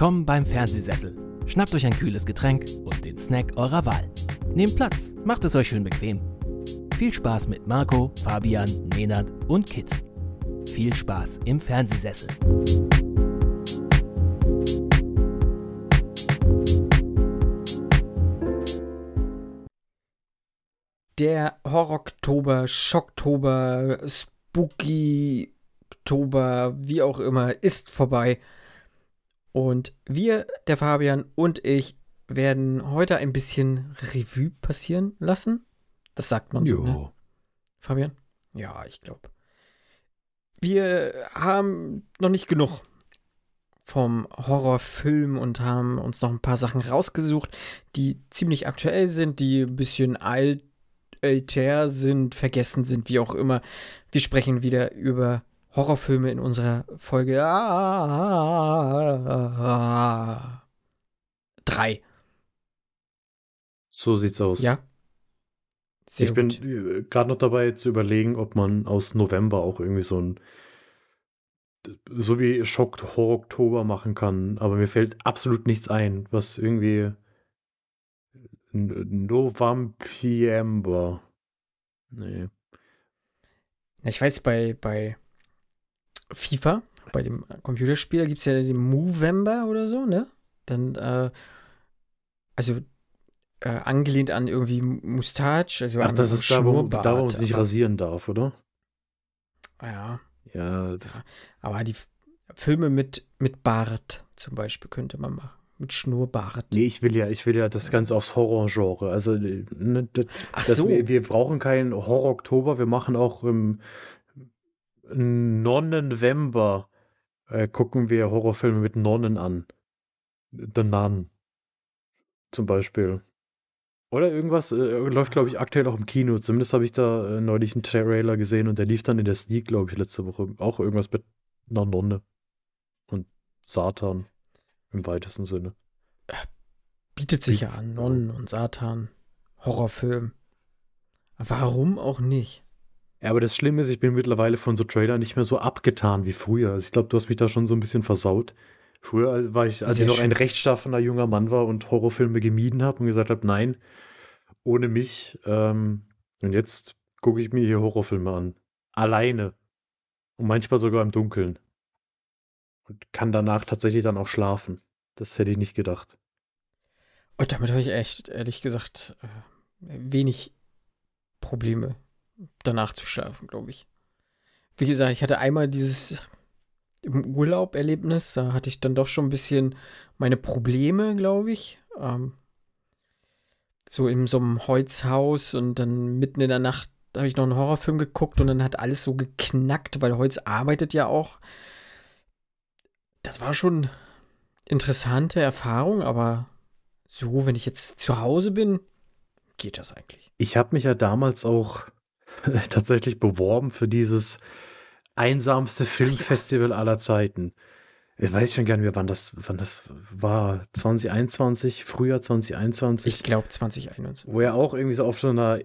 Willkommen beim Fernsehsessel. Schnappt euch ein kühles Getränk und den Snack eurer Wahl. Nehmt Platz, macht es euch schön bequem. Viel Spaß mit Marco, Fabian, Nenad und Kit. Viel Spaß im Fernsehsessel. Der Horror-Oktober, Schocktober, Spooky-Oktober, wie auch immer, ist vorbei. Und wir, der Fabian und ich, werden heute ein bisschen Revue passieren lassen. Das sagt man so, ne? Fabian? Ja, ich glaube. Wir haben noch nicht genug vom Horrorfilm und haben uns noch ein paar Sachen rausgesucht, die ziemlich aktuell sind, die ein bisschen alt, älter sind, vergessen sind, wie auch immer. Wir sprechen wieder über Horrorfilme in unserer Folge ah, drei. So sieht's aus. Ja. Sehr ich gut. bin äh, gerade noch dabei zu überlegen, ob man aus November auch irgendwie so ein so wie Schock Horror Oktober machen kann, aber mir fällt absolut nichts ein, was irgendwie November. Nee. Ich weiß, bei, bei FIFA, bei dem Computerspiel, gibt es ja den Movember oder so, ne? Dann, äh, also äh, angelehnt an irgendwie Mustache, also Ach, das ist da, wo, da, wo man sich rasieren darf, oder? Ja. Ja, ja. Aber die Filme mit, mit Bart zum Beispiel könnte man machen. Mit Schnurrbart. Nee, ich will ja, ich will ja das Ganze aufs Horrorgenre. Also, ne, das, Ach so. Wir, wir, brauchen keinen Horror-Oktober, wir machen auch im, Nonnenvember äh, gucken wir Horrorfilme mit Nonnen an. The Nun. Zum Beispiel. Oder irgendwas äh, läuft, glaube ich, aktuell auch im Kino. Zumindest habe ich da äh, neulich einen Trailer gesehen und der lief dann in der Sneak, glaube ich, letzte Woche. Auch irgendwas mit einer Nonne. Und Satan im weitesten Sinne. Bietet sich ja an, Nonnen und Satan. Horrorfilm. Warum auch nicht? Ja, aber das Schlimme ist, ich bin mittlerweile von so Trailern nicht mehr so abgetan wie früher. Also ich glaube, du hast mich da schon so ein bisschen versaut. Früher war ich, als Sehr ich noch ein rechtschaffener junger Mann war und Horrorfilme gemieden habe und gesagt habe, nein, ohne mich. Ähm, und jetzt gucke ich mir hier Horrorfilme an. Alleine. Und manchmal sogar im Dunkeln. Und kann danach tatsächlich dann auch schlafen. Das hätte ich nicht gedacht. Und damit habe ich echt, ehrlich gesagt, äh, wenig Probleme danach zu schlafen, glaube ich. Wie gesagt, ich hatte einmal dieses im Urlaub Erlebnis, da hatte ich dann doch schon ein bisschen meine Probleme, glaube ich. Ähm, so in so einem Holzhaus und dann mitten in der Nacht habe ich noch einen Horrorfilm geguckt und dann hat alles so geknackt, weil Holz arbeitet ja auch. Das war schon interessante Erfahrung, aber so, wenn ich jetzt zu Hause bin, geht das eigentlich. Ich habe mich ja damals auch tatsächlich beworben für dieses einsamste Filmfestival aller Zeiten. Ich weiß schon gar nicht mehr, wann das, wann das war. 2021, Frühjahr 2021. Ich glaube 2021. Wo er auch irgendwie so auf so einer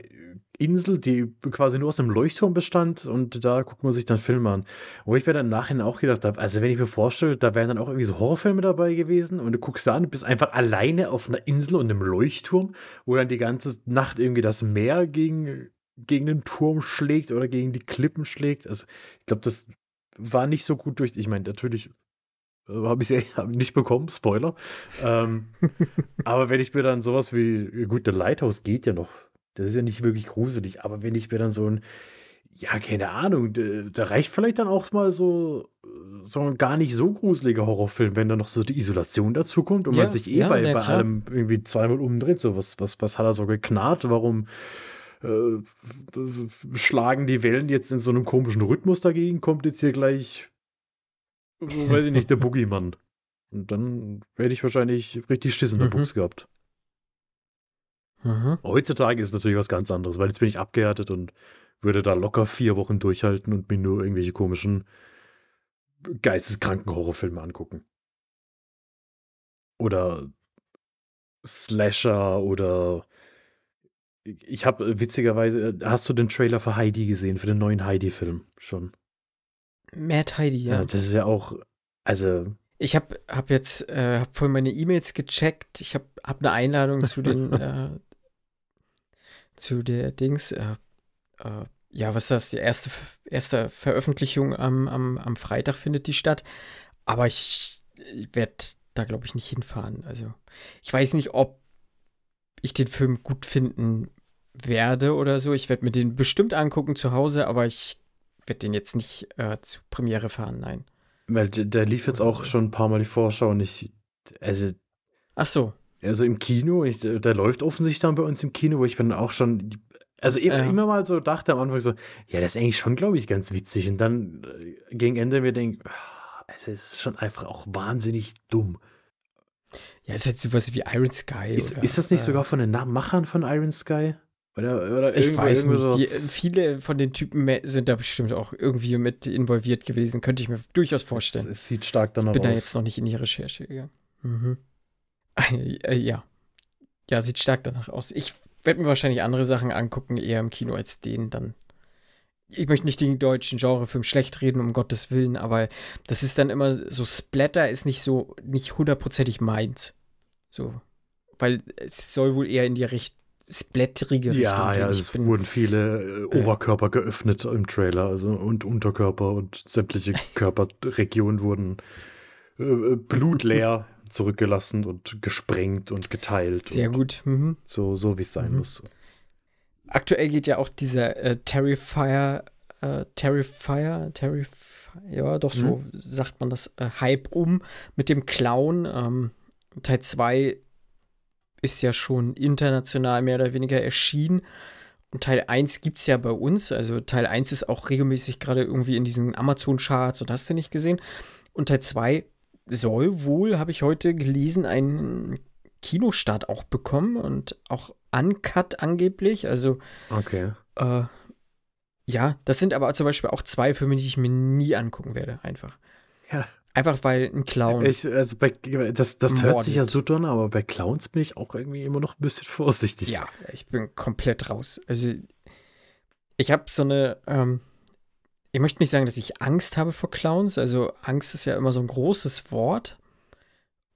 Insel, die quasi nur aus einem Leuchtturm bestand und da guckt man sich dann Filme an. Wo ich mir dann im Nachhinein auch gedacht habe, also wenn ich mir vorstelle, da wären dann auch irgendwie so Horrorfilme dabei gewesen und du guckst da an, bist einfach alleine auf einer Insel und einem Leuchtturm, wo dann die ganze Nacht irgendwie das Meer gegen gegen den Turm schlägt oder gegen die Klippen schlägt. Also ich glaube, das war nicht so gut durch. Ich meine, natürlich äh, habe ich es ja nicht bekommen, Spoiler. ähm, aber wenn ich mir dann sowas wie, gut, der Lighthouse geht ja noch. Das ist ja nicht wirklich gruselig, aber wenn ich mir dann so ein, ja, keine Ahnung, da reicht vielleicht dann auch mal so, so ein gar nicht so gruseliger Horrorfilm, wenn dann noch so die Isolation dazu kommt und ja, man sich eh ja, bei, bei allem irgendwie zweimal umdreht. So, was, was, was hat er so geknarrt? Warum äh, schlagen die Wellen jetzt in so einem komischen Rhythmus dagegen, kommt jetzt hier gleich, weiß ich nicht, der Boogeyman. Und dann hätte ich wahrscheinlich richtig Schiss in der mhm. Box gehabt. Mhm. Heutzutage ist natürlich was ganz anderes, weil jetzt bin ich abgehärtet und würde da locker vier Wochen durchhalten und mir nur irgendwelche komischen geisteskranken Horrorfilme angucken. Oder Slasher oder ich habe äh, witzigerweise, äh, hast du den Trailer für Heidi gesehen, für den neuen Heidi-Film schon? Mad Heidi, ja. ja. Das ist ja auch, also. Ich habe hab jetzt äh, hab vorhin meine E-Mails gecheckt. Ich habe hab eine Einladung zu den äh, zu der Dings. Äh, äh, ja, was ist das? Die erste, erste Veröffentlichung am, am, am Freitag findet die statt. Aber ich werde da, glaube ich, nicht hinfahren. Also, ich weiß nicht, ob ich den Film gut finden werde oder so. Ich werde mir den bestimmt angucken zu Hause, aber ich werde den jetzt nicht äh, zur Premiere fahren, nein. Weil der, der lief jetzt auch schon ein paar Mal die Vorschau und ich, also. Ach so. Also im Kino, ich, der läuft offensichtlich dann bei uns im Kino, wo ich bin auch schon, also immer, Ja. immer mal so dachte am Anfang so, ja, das ist eigentlich schon, glaube ich, ganz witzig. Und dann äh, gegen Ende mir denke, es ist schon einfach auch wahnsinnig dumm. Ja, ist jetzt sowas wie Iron Sky. Ist, oder, ist das nicht äh, sogar von den Machern von Iron Sky? Oder, oder Ich weiß nicht. Die, sowas? viele von den Typen sind da bestimmt auch irgendwie mit involviert gewesen. Könnte ich mir durchaus Es, vorstellen. es sieht stark danach Bin da aus. jetzt noch nicht in die Recherche gegangen. Mhm. Äh, ja. Ja, sieht stark danach aus. Ich werde mir wahrscheinlich andere Sachen angucken, eher im Kino als den dann. Ich möchte nicht den deutschen Genrefilm schlecht reden, um Gottes Willen, aber das ist dann immer so, Splatter ist nicht so, nicht hundertprozentig meins. So. Weil es soll wohl eher in die Richt splatterige Richtung Ja, ja, es bin, wurden viele äh, Äh. Oberkörper geöffnet im Trailer, also und Unterkörper und sämtliche Körperregionen wurden äh, äh, blutleer zurückgelassen und gesprengt und geteilt. sehr und gut. Mhm. So, so wie es sein Mhm. muss. aktuell geht ja auch dieser äh, Terrifier, äh, Terrifier, Terrifier, ja, doch so sagt man das, äh, Hype um mit dem Clown. Ähm, Teil 2 ist ja schon international mehr oder weniger erschienen. Und Teil 1 gibt es ja bei uns. Also Teil 1 ist auch regelmäßig gerade irgendwie in diesen Amazon-Charts und hast du nicht gesehen. Und Teil 2 soll wohl, habe ich heute gelesen, einen Kinostart auch bekommen und auch uncut angeblich. Also Okay. äh, ja, das sind aber zum Beispiel auch zwei Filme, die ich mir nie angucken werde, einfach. Ja. Einfach weil ein Clown. Ich, also bei, das das hört sich ja so an, aber bei Clowns bin ich auch irgendwie immer noch ein bisschen vorsichtig. ja, ich bin komplett raus. Also ich habe so eine, ähm, ich möchte nicht sagen, dass ich Angst habe vor Clowns. Also Angst ist ja immer so ein großes Wort.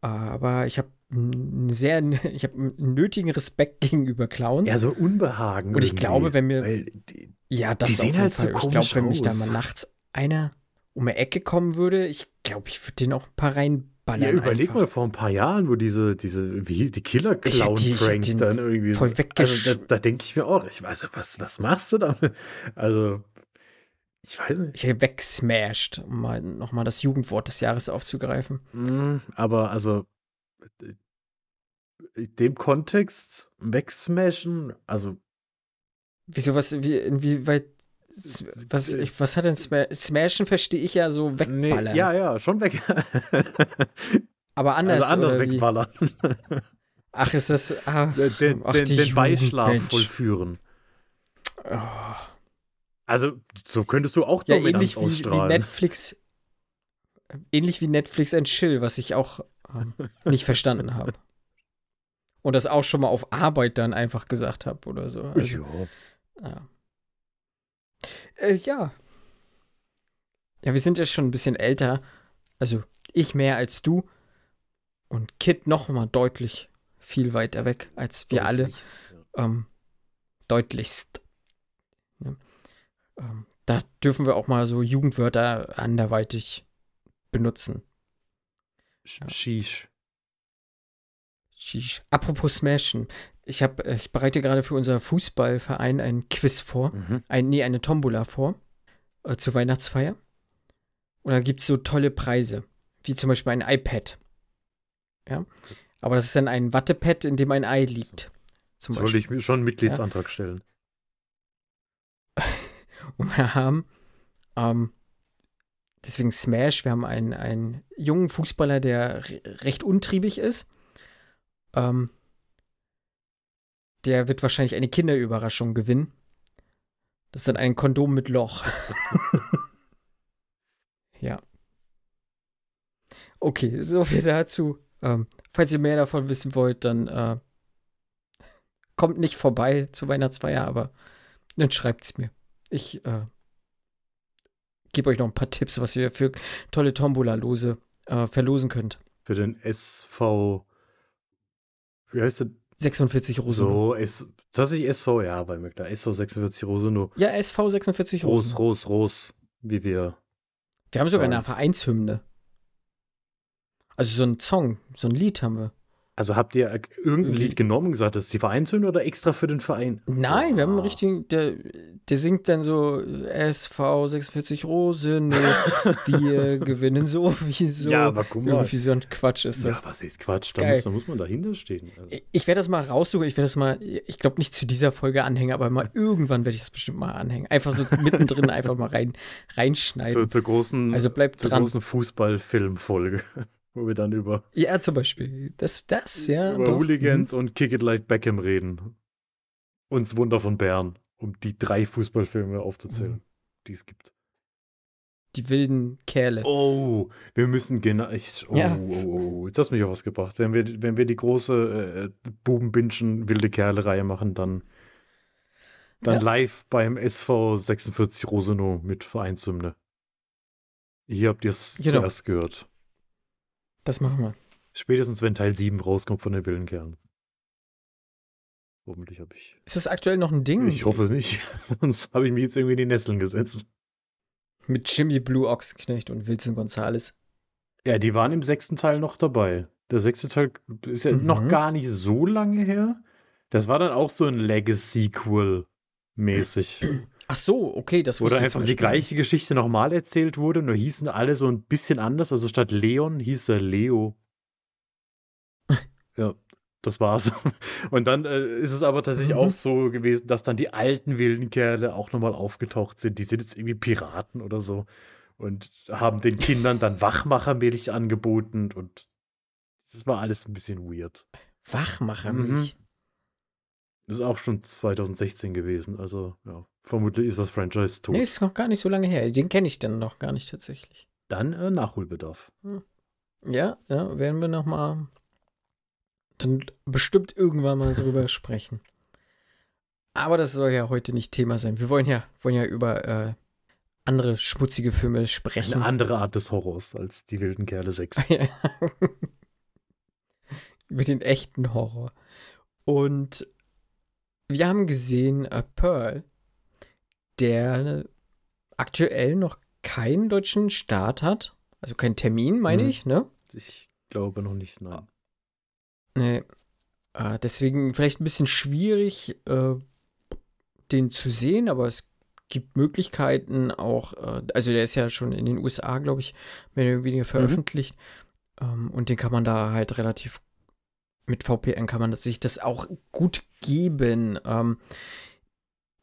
Aber ich habe einen sehr, ich habe einen nötigen Respekt gegenüber Clowns. Ja, so Unbehagen. Und ich glaube, wenn mir- die, Ja, das Die auf jeden halt so Fall. ich glaube, wenn mich da mal nachts einer um die Ecke kommen würde, ich glaube, ich würde den auch ein paar reinballern. ja, überleg einfach. mal vor ein paar Jahren, wo diese, diese, wie die Ich hätte die- dann irgendwie. voll also, weggesch- da, da denke ich mir auch, ich weiß, was, was machst du damit? Also, ich weiß nicht. Ich hätte wegsmashed, um mal nochmal das Jugendwort des Jahres aufzugreifen. Mm, Aber also, äh, in dem Kontext wegsmashen, also Wieso, was, wie, inwieweit, was, ich, was hat denn Sma Smashen, verstehe ich ja so nee, wegballern. ja, ja, schon weg. Aber anders, also anders oder wie? wegballern. Ach, ist das, ah, Den, ach, den, den Beischlaf Mensch. vollführen. Oh. Also, so könntest du auch Ja, ähnlich wie, wie. Netflix, ähnlich wie Netflix and Chill, was ich auch ähm, nicht verstanden habe. Und das auch schon mal auf Arbeit dann einfach gesagt habe oder so. Also, ja. ja. Äh, ja. Ja, wir sind ja schon ein bisschen älter. Also ich mehr als du. Und Kid noch mal deutlich viel weiter weg als wir alle. Deutlich, Ähm, deutlichst. Ne? Ähm, da dürfen wir auch mal so Jugendwörter anderweitig benutzen. ja. Ja. Sheesh. Sheesh. Apropos Smashen. Ich, hab, äh, ich bereite gerade für unser Fußballverein ein Quiz vor. Mhm. Ein, nee, eine Tombola vor. Äh, zur Weihnachtsfeier. Und da gibt es so tolle Preise. Wie zum Beispiel ein iPad. Ja. Aber das ist dann ein Wattepad, in dem ein Ei liegt. Zum Sollte Beispiel. ich schon einen Mitgliedsantrag stellen. Und wir haben, ähm, deswegen Smash, wir haben einen, einen jungen Fußballer, der re recht untriebig ist. Ähm, der wird wahrscheinlich eine Kinderüberraschung gewinnen. Das ist dann ein Kondom mit Loch. ja. Okay, so viel dazu. Ähm, falls ihr mehr davon wissen wollt, dann äh, kommt nicht vorbei zur Weihnachtsfeier, aber dann schreibt's mir. Ich äh, gebe euch noch ein paar Tipps, was ihr für tolle Tombola-Lose äh, verlosen könnt. Für den SV. Wie heißt der? 46 Rosen. So, S, tatsächlich SV, ja, bei mir klar. SV 46 Rosenau. Ja, SV 46 Ros, Rosen. Ros, Ros, wie wir. Wir haben sogar sagen. eine Vereinshymne. Also so ein Song, so ein Lied haben wir. Also habt ihr irgendein Lied genommen und gesagt, das ist die Vereinshymne oder extra für den Verein? Nein, wir haben einen richtigen, der, der singt dann so SV 46 Rosen, wir gewinnen so wie so. Ja, aber guck mal. Irgendwie so ein Quatsch ist das. Ja, was ist Quatsch? Da muss, da muss man dahinter stehen. Also, Ich werde das mal raussuchen, ich werde das mal, ich glaube nicht zu dieser Folge anhängen, aber mal irgendwann werde ich das bestimmt mal anhängen. Einfach so mittendrin einfach mal rein, reinschneiden. zur, zur großen, Also bleibt zur dran. großen Fußballfilmfolge, wo wir dann über, Ja, zum Beispiel. Das, das, ja. über doch. Hooligans und Kick It Like Beckham reden. Und das Wunder von Bern, um die drei Fußballfilme aufzuzählen, Mhm. die es gibt. Die wilden Kerle. Oh, wir müssen genau. Oh, Ja. oh, oh, oh, jetzt hast du mich auf was gebracht. Wenn wir, wenn wir die große äh, Bubenbinschen wilde Kerle-Reihe machen, dann, dann Ja. live beim SV 46 Rosenow mit Vereinshymne. Hier habt ihr es Genau. zuerst gehört. Das machen wir. Spätestens wenn Teil 7 rauskommt von den wilden Kerlen. Hoffentlich habe ich. Ist das aktuell noch ein Ding? Ich hoffe es nicht. Sonst habe ich mich jetzt irgendwie in die Nesseln gesetzt. Mit Jimmy Blue Ochsenknecht und Wilson Gonzales. Ja, die waren im sechsten Teil noch dabei. Der sechste Teil ist ja Mhm. noch gar nicht so lange her. Das war dann auch so ein Legacy-Sequel-mäßig, Ach so, okay, das zum einfach die gleiche Geschichte nochmal erzählt wurde, nur hießen alle so ein bisschen anders. Also statt Leon hieß er Leo. ja, das war's. Und dann äh, ist es aber tatsächlich Mhm. auch so gewesen, dass dann die alten wilden Kerle auch nochmal aufgetaucht sind. Die sind jetzt irgendwie Piraten oder so und haben den Kindern dann Wachmachermilch angeboten und das war alles ein bisschen weird. Wachmachermilch. Das ist auch schon 2016 gewesen, also ja, vermutlich ist das Franchise tot. Nee, ist noch gar nicht so lange her. Den kenne ich dann noch gar nicht tatsächlich. Dann äh, Nachholbedarf. Ja, ja, werden wir noch mal dann bestimmt irgendwann mal drüber sprechen. Aber das soll ja heute nicht Thema sein. Wir wollen ja, wollen ja über äh, andere schmutzige Filme sprechen. Eine andere Art des Horrors als die wilden Kerle 6. Ja. Über den echten Horror. Und wir haben gesehen äh, Pearl, der aktuell noch keinen deutschen Start hat. Also keinen Termin, meine Mhm. ich, ne? Ich glaube noch nicht, nein. Nee. Äh, deswegen vielleicht ein bisschen schwierig, äh, den zu sehen, aber es gibt Möglichkeiten auch, äh, also der ist ja schon in den USA, glaube ich, mehr oder weniger veröffentlicht. Ähm, und den kann man da halt relativ mit VPN kann man das, sich das auch gut geben. Ähm,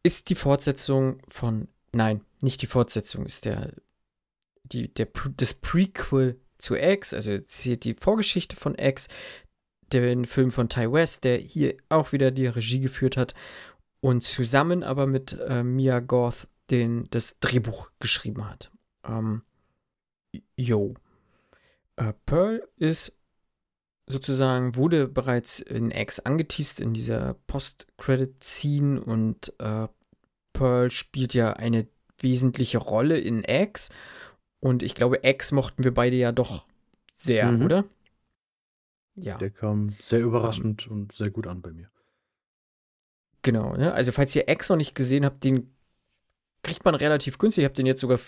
ist die Fortsetzung von, nein, nicht die Fortsetzung, ist der, die, der, das Prequel zu X, also erzählt die Vorgeschichte von X, den Film von Ty West, der hier auch wieder die Regie geführt hat und zusammen aber mit äh, Mia Goth den, das Drehbuch geschrieben hat. Ähm, yo. Äh, Pearl ist sozusagen, wurde bereits in X angeteased in dieser Post-Credit-Scene und äh, Pearl spielt ja eine wesentliche Rolle in X und ich glaube, X mochten wir beide ja doch sehr, Mhm. oder? Ja. Der kam sehr überraschend und sehr gut an bei mir. Genau, ne? Also falls ihr X noch nicht gesehen habt, den kriegt man relativ günstig. Ich habe den jetzt sogar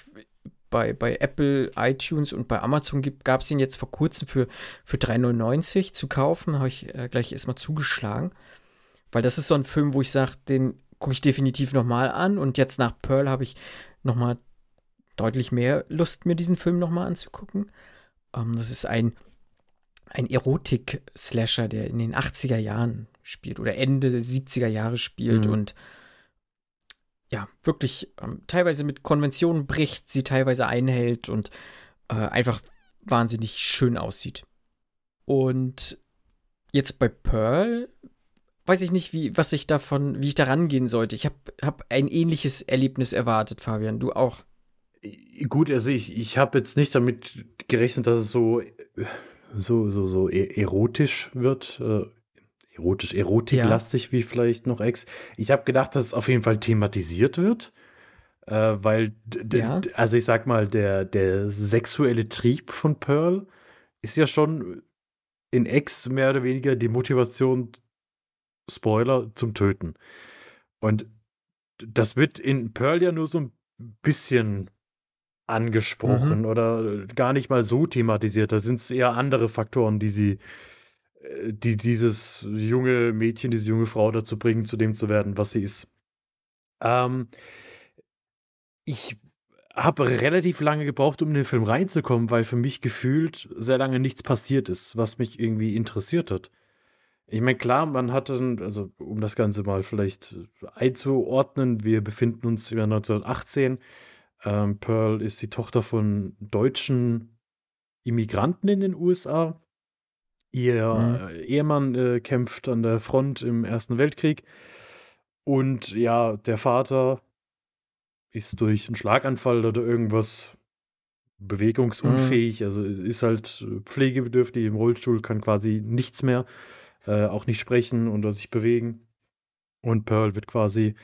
bei, bei Apple, iTunes und bei Amazon gab es ihn jetzt vor kurzem für, für 3,99 zu kaufen. Habe ich äh, gleich erstmal zugeschlagen. Weil das ist so ein Film, wo ich sage, den gucke ich definitiv nochmal an. Und jetzt nach Pearl habe ich nochmal deutlich mehr Lust, mir diesen Film nochmal anzugucken. Ähm, das ist ein, ein Erotik-Slasher, der in den 80er Jahren spielt oder Ende der 70er Jahre spielt Mhm. und ja, wirklich ähm, teilweise mit Konventionen bricht, sie teilweise einhält und äh, einfach wahnsinnig schön aussieht. Und jetzt bei Pearl weiß ich nicht, wie, was ich davon, wie ich da rangehen sollte. Ich habe hab ein ähnliches Erlebnis erwartet, Fabian. Du auch. Gut, also ich, ich habe jetzt nicht damit gerechnet, dass es so, so, so, so e- erotisch wird. Äh, erotisch, erotiklastig wie vielleicht noch Ex. Ich habe gedacht, dass es auf jeden Fall thematisiert wird. Äh, weil, Ja. also ich sag mal, der, der sexuelle Trieb von Pearl ist ja schon in X mehr oder weniger die Motivation, Spoiler, zum Töten. Und das wird in Pearl ja nur so ein bisschen angesprochen mhm. oder gar nicht mal so thematisiert. Da sind es eher andere Faktoren, die sie, äh, die dieses junge Mädchen, diese junge Frau dazu bringen, zu dem zu werden, was sie ist. Ähm, ich habe relativ lange gebraucht, um in den Film reinzukommen, weil für mich gefühlt sehr lange nichts passiert ist, was mich irgendwie interessiert hat. Ich meine, klar, man hatte, also um das Ganze mal vielleicht einzuordnen, wir befinden uns im Jahr 1918. Ähm, Pearl ist die Tochter von deutschen Immigranten in den USA. Ihr mhm. Äh, Ehemann äh, kämpft an der Front im Ersten Weltkrieg. Und ja, der Vater ist durch einen Schlaganfall oder irgendwas bewegungsunfähig, mhm. also ist halt pflegebedürftig im Rollstuhl, kann quasi nichts mehr, äh, auch nicht sprechen oder sich bewegen. Und Pearl wird quasi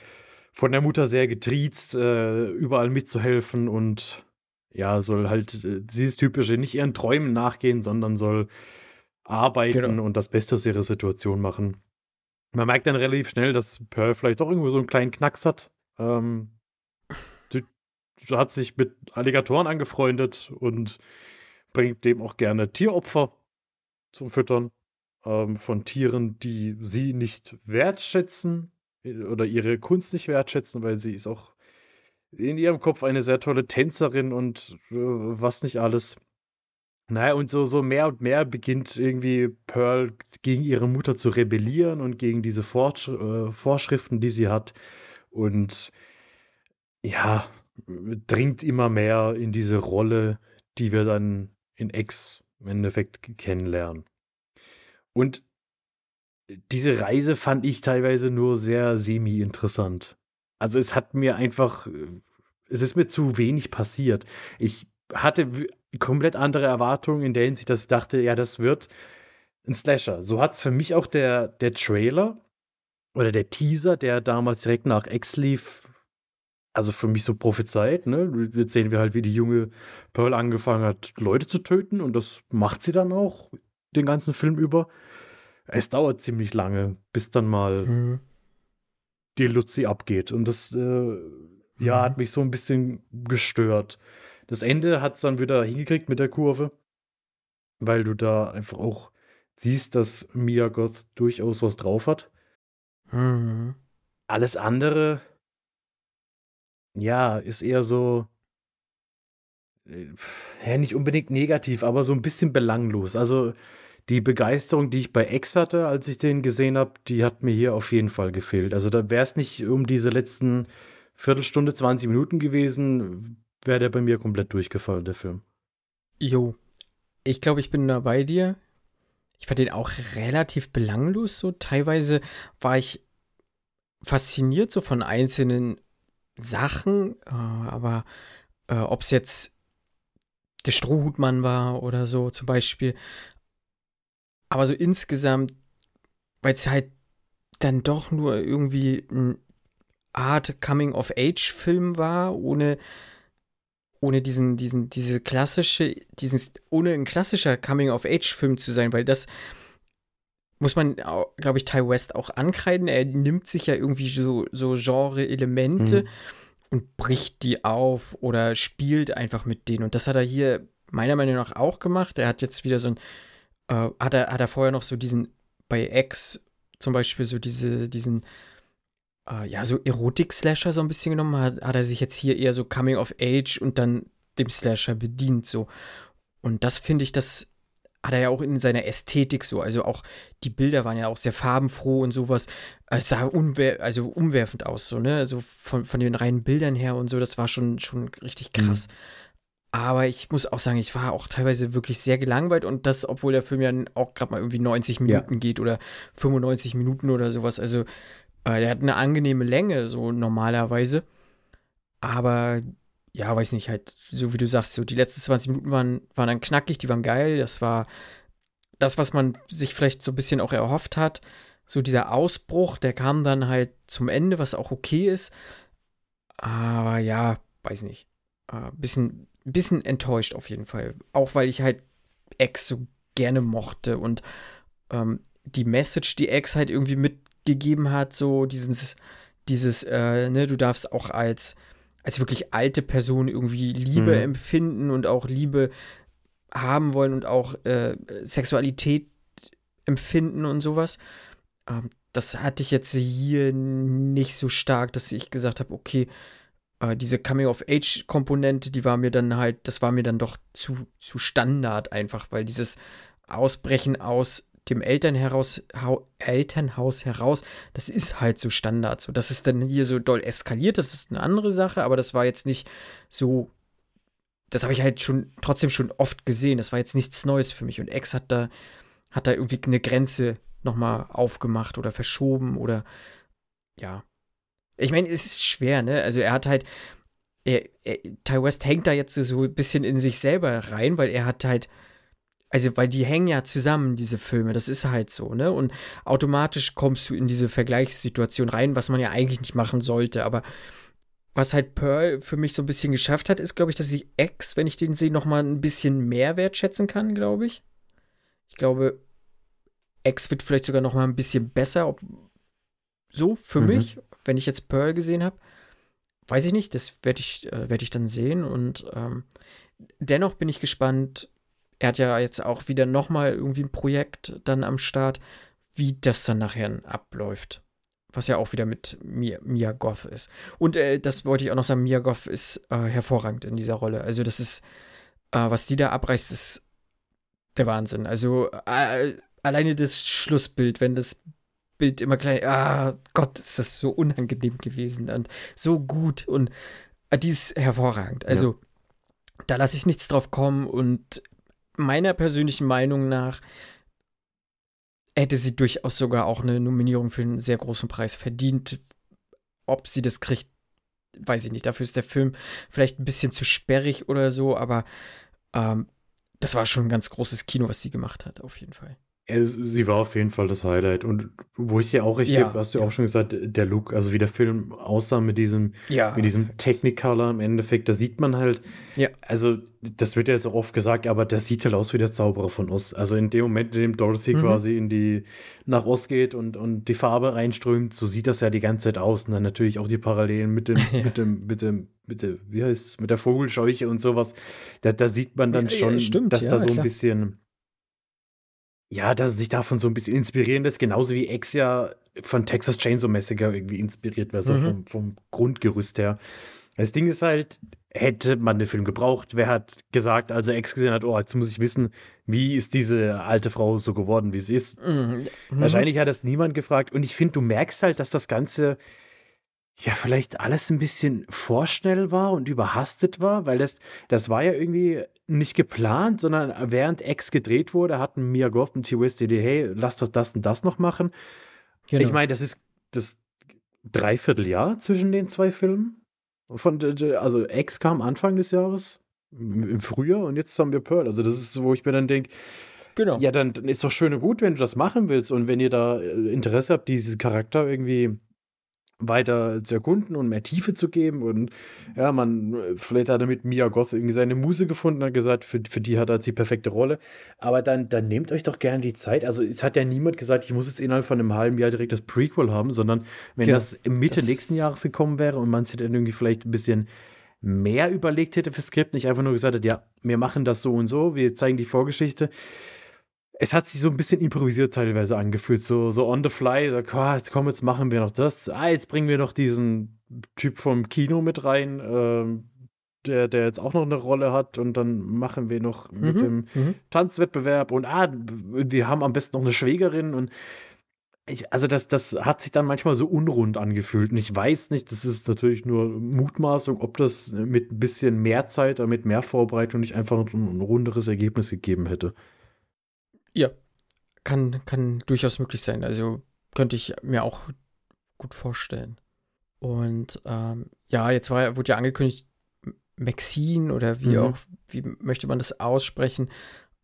von der Mutter sehr getriezt, äh, überall mitzuhelfen und ja, soll halt äh, dieses typische nicht ihren Träumen nachgehen, sondern soll arbeiten genau. und das Beste aus ihrer Situation machen. Man merkt dann relativ schnell, dass Pearl vielleicht doch irgendwo so einen kleinen Knacks hat. Ähm, hat sich mit Alligatoren angefreundet und bringt dem auch gerne Tieropfer zum Füttern ähm, von Tieren, die sie nicht wertschätzen äh, oder ihre Kunst nicht wertschätzen, weil sie ist auch in ihrem Kopf eine sehr tolle Tänzerin und äh, was nicht alles. Naja, und so, so mehr und mehr beginnt irgendwie Pearl gegen ihre Mutter zu rebellieren und gegen diese Vorsch äh, Vorschriften, die sie hat. Und ja, dringt immer mehr in diese Rolle, die wir dann in X im Endeffekt kennenlernen. Und diese Reise fand ich teilweise nur sehr semi-interessant. Also es hat mir einfach, es ist mir zu wenig passiert. Ich hatte komplett andere Erwartungen in der Hinsicht, dass ich dachte, ja, das wird ein Slasher. So hat es für mich auch der, der Trailer oder der Teaser, der damals direkt nach X lief, also für mich so prophezeit, ne? Jetzt sehen wir halt, wie die junge Pearl angefangen hat, Leute zu töten und das macht sie dann auch den ganzen Film über. Es dauert ziemlich lange, bis dann mal mhm. die Luzi abgeht. Und das, äh, ja, hat mhm. mich so ein bisschen gestört. Das Ende hat es dann wieder hingekriegt mit der Kurve, weil du da einfach auch siehst, dass Mia Goth durchaus was drauf hat. Mhm. Alles andere ja, ist eher so, äh, ja, nicht unbedingt negativ, aber so ein bisschen belanglos. Also die Begeisterung, die ich bei X hatte, als ich den gesehen habe, die hat mir hier auf jeden Fall gefehlt. Also da wäre es nicht um diese letzten Viertelstunde, 20 Minuten gewesen, wäre der bei mir komplett durchgefallen, der Film. Jo, ich glaube, ich bin da bei dir. Ich fand den auch relativ belanglos so. Teilweise war ich fasziniert so von einzelnen Sachen, äh, aber äh, ob es jetzt der Strohhutmann war oder so zum Beispiel. Aber so insgesamt, weil es halt dann doch nur irgendwie ein Art Coming-of-Age-Film war, ohne, ohne diesen, diesen, diese klassische, diesen, ohne ein klassischer Coming-of-Age-Film zu sein, weil das muss man, glaube ich, Ty West auch ankreiden. Er nimmt sich ja irgendwie so, so Genre-Elemente mhm. und bricht die auf oder spielt einfach mit denen. Und das hat er hier meiner Meinung nach auch gemacht. Er hat jetzt wieder so ein, äh, hat, er, hat er vorher noch so diesen, bei X zum Beispiel so diese, diesen, äh, ja, so Erotik-Slasher so ein bisschen genommen, hat, hat er sich jetzt hier eher so Coming of Age und dann dem Slasher bedient so. Und das finde ich, das hat er ja auch in seiner Ästhetik so. Also auch die Bilder waren ja auch sehr farbenfroh und sowas. Es sah unwer also umwerfend aus, so, ne? Also von, von den reinen Bildern her und so, das war schon, schon richtig mhm. krass. Mhm. Aber ich muss auch sagen, ich war auch teilweise wirklich sehr gelangweilt und das, obwohl der Film ja auch gerade mal irgendwie 90 Minuten ja. geht oder 95 Minuten oder sowas. Also äh, der hat eine angenehme Länge, so normalerweise. Aber ja, weiß nicht, halt, so wie du sagst, so die letzten 20 Minuten waren, waren dann knackig, die waren geil. Das war das, was man sich vielleicht so ein bisschen auch erhofft hat. So dieser Ausbruch, der kam dann halt zum Ende, was auch okay ist. Aber ja, weiß nicht. Äh, bisschen, bisschen enttäuscht auf jeden Fall. Auch weil ich halt X so gerne mochte und ähm, die Message, die X halt irgendwie mitgegeben hat, so dieses, dieses, äh, ne, du darfst auch als, als wirklich alte Person irgendwie Liebe mhm. empfinden und auch Liebe haben wollen und auch äh, Sexualität empfinden und sowas. Ähm, das hatte ich jetzt hier nicht so stark, dass ich gesagt habe, okay, äh, diese Coming-of-Age-Komponente, die war mir dann halt, das war mir dann doch zu, zu Standard einfach, weil dieses Ausbrechen aus dem Eltern heraus, Elternhaus heraus, das ist halt so Standard. So, dass es dann hier so doll eskaliert, das ist eine andere Sache, aber das war jetzt nicht so. Das habe ich halt schon trotzdem schon oft gesehen. Das war jetzt nichts Neues für mich. Und Ex hat da, hat da irgendwie eine Grenze nochmal aufgemacht oder verschoben oder ja. Ich meine, es ist schwer, ne? Also er hat halt, er, er, Ty West hängt da jetzt so ein bisschen in sich selber rein, weil er hat halt, also weil die hängen ja zusammen, diese Filme, das ist halt so, ne? Und automatisch kommst du in diese Vergleichssituation rein, was man ja eigentlich nicht machen sollte, aber was halt Pearl für mich so ein bisschen geschafft hat, ist, glaube ich, dass ich X, wenn ich den sehe, nochmal ein bisschen mehr wertschätzen kann, glaube ich. Ich glaube, X wird vielleicht sogar noch mal ein bisschen besser. Ob, so für mhm. mich, wenn ich jetzt Pearl gesehen habe. Weiß ich nicht, das werde ich, äh, werd ich dann sehen. Und ähm, dennoch bin ich gespannt. Er hat ja jetzt auch wieder noch mal irgendwie ein Projekt dann am Start, wie das dann nachher abläuft. Was ja auch wieder mit Mia, Mia Goth ist. Und äh, das wollte ich auch noch sagen, Mia Goth ist äh, hervorragend in dieser Rolle. Also das ist, äh, was die da abreißt, ist der Wahnsinn. Also äh, alleine das Schlussbild, wenn das Bild immer klein, ah Gott, ist das so unangenehm gewesen und so gut und äh, die ist hervorragend. Also ja. da lasse ich nichts drauf kommen und meiner persönlichen Meinung nach hätte sie durchaus sogar auch eine Nominierung für einen sehr großen Preis verdient. Ob sie das kriegt, weiß ich nicht. Dafür ist der Film vielleicht ein bisschen zu sperrig oder so, aber ähm, das war schon ein ganz großes Kino, was sie gemacht hat, auf jeden Fall. Es, sie war auf jeden Fall das Highlight. Und wo ich dir auch richtig, ja, hast du ja. auch schon gesagt, der Look, also wie der Film aussah mit diesem, ja, mit diesem Technicolor im Endeffekt, da sieht man halt, ja. also das wird ja jetzt auch oft gesagt, aber der sieht halt aus wie der Zauberer von Oz. Also in dem Moment, in dem Dorothy mhm. quasi in die, nach Oz geht und, und die Farbe reinströmt, so sieht das ja die ganze Zeit aus. Und dann natürlich auch die Parallelen mit dem, mit dem, mit dem, mit der, wie heißt es, mit der Vogelscheuche und sowas. Da, da sieht man dann schon, stimmt, dass da so ein bisschen ja, dass er sich davon so ein bisschen inspirieren lässt, genauso wie X ja von Texas Chainsaw Massacre irgendwie inspiriert war, so mhm. vom, vom Grundgerüst her. Das Ding ist halt, hätte man den Film gebraucht, wer hat gesagt, als er X gesehen hat, oh, jetzt muss ich wissen, wie ist diese alte Frau so geworden, wie sie ist. Mhm. Wahrscheinlich hat das niemand gefragt und ich finde, du merkst halt, dass das Ganze ja, vielleicht alles ein bisschen vorschnell war und überhastet war, weil das, das war ja irgendwie nicht geplant, sondern während X gedreht wurde, hatten Mia Goth und T-West die Idee, hey, lass doch das und das noch machen. Genau. Ich meine, das ist das Dreivierteljahr zwischen den zwei Filmen. Von, also X kam Anfang des Jahres, im Frühjahr, und jetzt haben wir Pearl. Also das ist, wo ich mir dann denke, Genau. Ja, dann, dann, ist doch schön und gut, wenn du das machen willst und wenn ihr da äh, Interesse habt, diesen Charakter irgendwie weiter zu erkunden und mehr Tiefe zu geben. Und ja, man, vielleicht hat er mit Mia Goth irgendwie seine Muse gefunden und gesagt, für, für die hat er jetzt die perfekte Rolle. Aber dann, dann nehmt euch doch gerne die Zeit. Also es hat ja niemand gesagt, ich muss jetzt innerhalb von einem halben Jahr direkt das Prequel haben, sondern wenn genau. das im Mitte das nächsten Jahres gekommen wäre und man sich dann irgendwie vielleicht ein bisschen mehr überlegt hätte fürs Skript, nicht einfach nur gesagt hat, ja, wir machen das so und so, wir zeigen die Vorgeschichte, es hat sich so ein bisschen improvisiert teilweise angefühlt, so, so on the fly, so, oh, jetzt komm, jetzt machen wir noch das. Ah, jetzt bringen wir noch diesen Typ vom Kino mit rein, ähm, der, der jetzt auch noch eine Rolle hat und dann machen wir noch mhm, mit dem mhm. Tanzwettbewerb und ah, wir haben am besten noch eine Schwägerin und ich, also das, das hat sich dann manchmal so unrund angefühlt und ich weiß nicht, das ist natürlich nur Mutmaßung, ob das mit ein bisschen mehr Zeit oder mit mehr Vorbereitung nicht einfach ein, ein runderes Ergebnis gegeben hätte. Ja, kann, kann durchaus möglich sein. Also könnte ich mir auch gut vorstellen. Und ähm, ja, jetzt war, wurde ja angekündigt, Maxine oder wie mhm. auch, wie möchte man das aussprechen?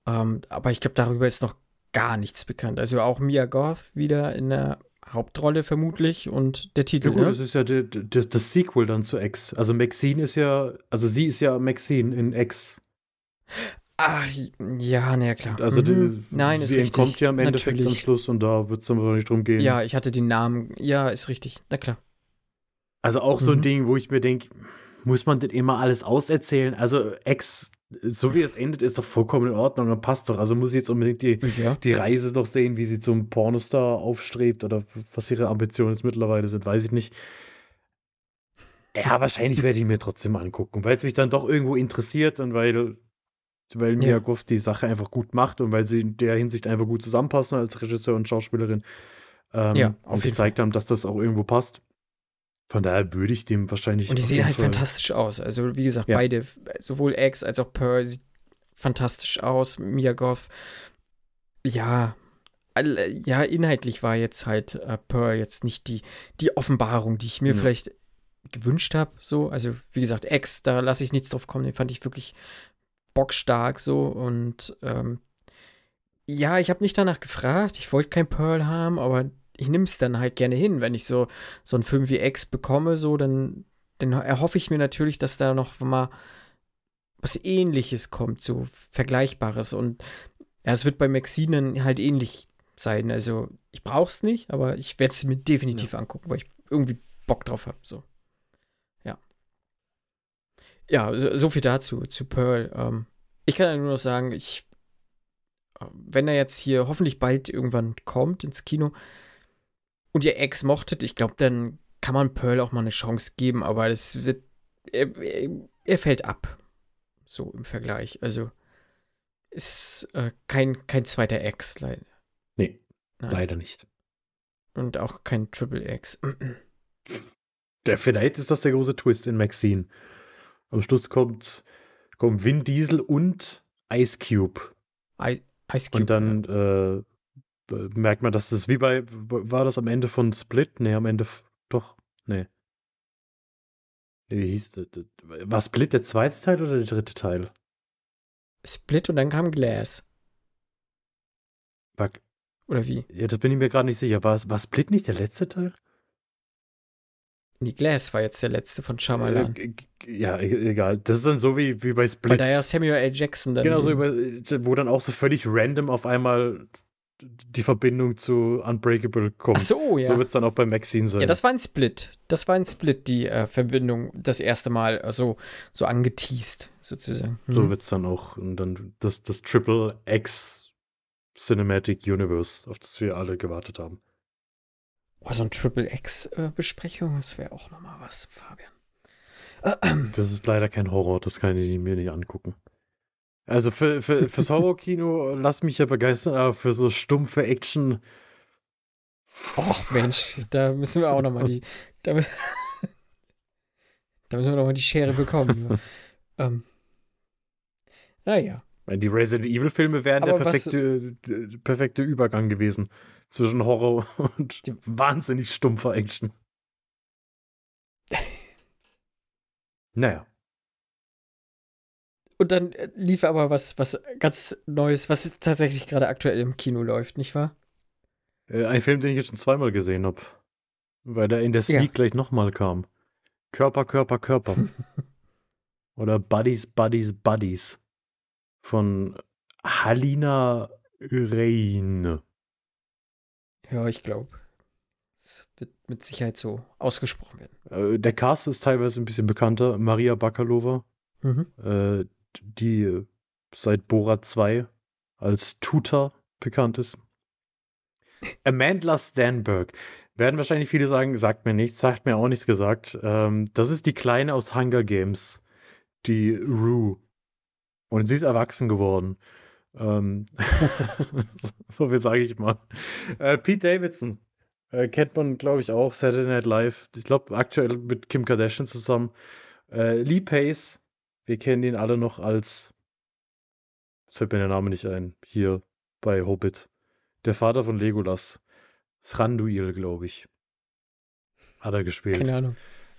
Ähm, aber ich glaube, darüber ist noch gar nichts bekannt. Also auch Mia Goth wieder in der Hauptrolle vermutlich und der Titel. Ja, gut, ne? das ist ja die, die, das Sequel dann zu X. Also Maxine ist ja, also sie ist ja Maxine in X. Ach, ja, na ja, klar. Also die, Mhm. Nein, ist sie richtig. entkommt ja im Endeffekt am Natürlich. Schluss und da wird es dann wahrscheinlich drum gehen. Ja, ich hatte den Namen. Ja, ist richtig. Na klar. Also auch so ein Mhm. Ding, wo ich mir denke, muss man denn immer alles auserzählen? Also Ex, so wie es endet, ist doch vollkommen in Ordnung und passt doch. Also muss ich jetzt unbedingt die, Ja. die Reise noch sehen, wie sie zum Pornostar aufstrebt oder was ihre Ambitionen jetzt mittlerweile sind, weiß ich nicht. Ja, wahrscheinlich werde ich mir trotzdem angucken, weil es mich dann doch irgendwo interessiert und weil, weil Mia Ja. Goff die Sache einfach gut macht und weil sie in der Hinsicht einfach gut zusammenpassen als Regisseur und Schauspielerin. Ähm, Ja, und auf jeden gezeigt haben, dass das auch irgendwo passt. Von daher würde ich dem wahrscheinlich. Und die sehen halt Fall- fantastisch aus. Also, wie gesagt, Ja. beide, sowohl X als auch Pearl, sieht fantastisch aus. Mia Goff. Ja, ja, inhaltlich war jetzt halt äh, Pearl jetzt nicht die, die Offenbarung, die ich mir Ja. vielleicht gewünscht habe. So, also, wie gesagt, X, da lasse ich nichts drauf kommen. Den fand ich wirklich bockstark so. Und ähm, ja, ich habe nicht danach gefragt. Ich wollte kein Pearl haben, aber ich nehme es dann halt gerne hin, wenn ich so so einen Film wie X bekomme, so, dann, dann erhoffe ich mir natürlich, dass da noch mal was ähnliches kommt, so Vergleichbares. Und ja, es wird bei Maxine halt ähnlich sein. Also, ich brauche es nicht, aber ich werde es mir definitiv angucken, weil ich irgendwie Bock drauf habe. So. Ja. Ja, so, so viel dazu, zu Pearl. Ähm, ich kann ja nur noch sagen, ich, äh, wenn er jetzt hier hoffentlich bald irgendwann kommt ins Kino und ihr Ex mochtet, ich glaube, dann kann man Pearl auch mal eine Chance geben, aber das wird, er, er, fällt ab. So im Vergleich. Also ist äh, kein, kein zweiter Ex, leider. Nee, Nein. leider nicht. Und auch kein Triple X. Der, vielleicht ist das der große Twist in Maxine. Am Schluss kommt, kommt Vin Diesel und Ice Cube. I Ice Cube. Und dann äh, be- merkt man, dass das wie bei, war das am Ende von Split? Nee, am Ende, doch. Nee, Wie hieß das? War Split der zweite Teil oder der dritte Teil? Split und dann kam Glass. War, Oder wie? ja, das bin ich mir gerade nicht sicher. War, war Split nicht der letzte Teil? Nee, Glass war jetzt der letzte von Shyamalan. Äh, ja, e- egal. Das ist dann so wie, wie bei Split. Weil da ja Samuel L. Jackson dann. Genau so, über, wo dann auch so völlig random auf einmal die Verbindung zu Unbreakable kommt. Ach so, ja. So wird es dann auch bei Maxine sein. Ja, das war ein Split. Das war ein Split, die äh, Verbindung das erste Mal äh, so, so angeteased, sozusagen. so Mhm. wird es dann auch. Und dann das, das Triple X Cinematic Universe, auf das wir alle gewartet haben. Oh, so ein Triple X-Besprechung, das wäre auch nochmal was, Fabian. Äh, Das ist leider kein Horror, das kann ich mir nicht angucken. Also für, für, fürs Horrorkino lass mich ja begeistern, aber für so stumpfe Action. Och, Mensch, da müssen wir auch nochmal die. Da, da müssen wir nochmal die Schere bekommen. ähm, naja. Die Resident Evil Filme wären Aber der was- perfekte, der perfekte Übergang gewesen zwischen Horror und Die- wahnsinnig stumpfer Action. Naja, Und dann äh, lief aber was, was ganz Neues, was tatsächlich gerade aktuell im Kino läuft, nicht wahr? äh, ein Film, den ich jetzt schon zweimal gesehen habe, weil der in der Ja. Sneak gleich nochmal kam. Körper, Körper, Körper. Oder Buddies, Buddies, Buddies von Halina Rein. Ja, ich glaube. Es wird mit Sicherheit so ausgesprochen werden. Äh, der Cast ist teilweise ein bisschen bekannter. Maria Bakalova, Mhm. äh, die seit Borat 2 als Tutor bekannt ist. Amanda Stanberg. Werden wahrscheinlich viele sagen, sagt mir nichts, sagt mir auch nichts gesagt. Ähm, das ist die Kleine aus Hunger Games, die Rue. Und sie ist erwachsen geworden. Ähm, so viel sage ich mal. Äh, Pete Davidson. Äh, kennt man, glaube ich, auch. Saturday Night Live. Ich glaube, aktuell mit Kim Kardashian zusammen. Äh, Lee Pace. Wir kennen ihn alle noch als. Jetzt fällt mir der Name nicht ein. Hier bei Hobbit. Der Vater von Legolas. Thranduil, glaube ich. Hat er gespielt. Keine Ahnung.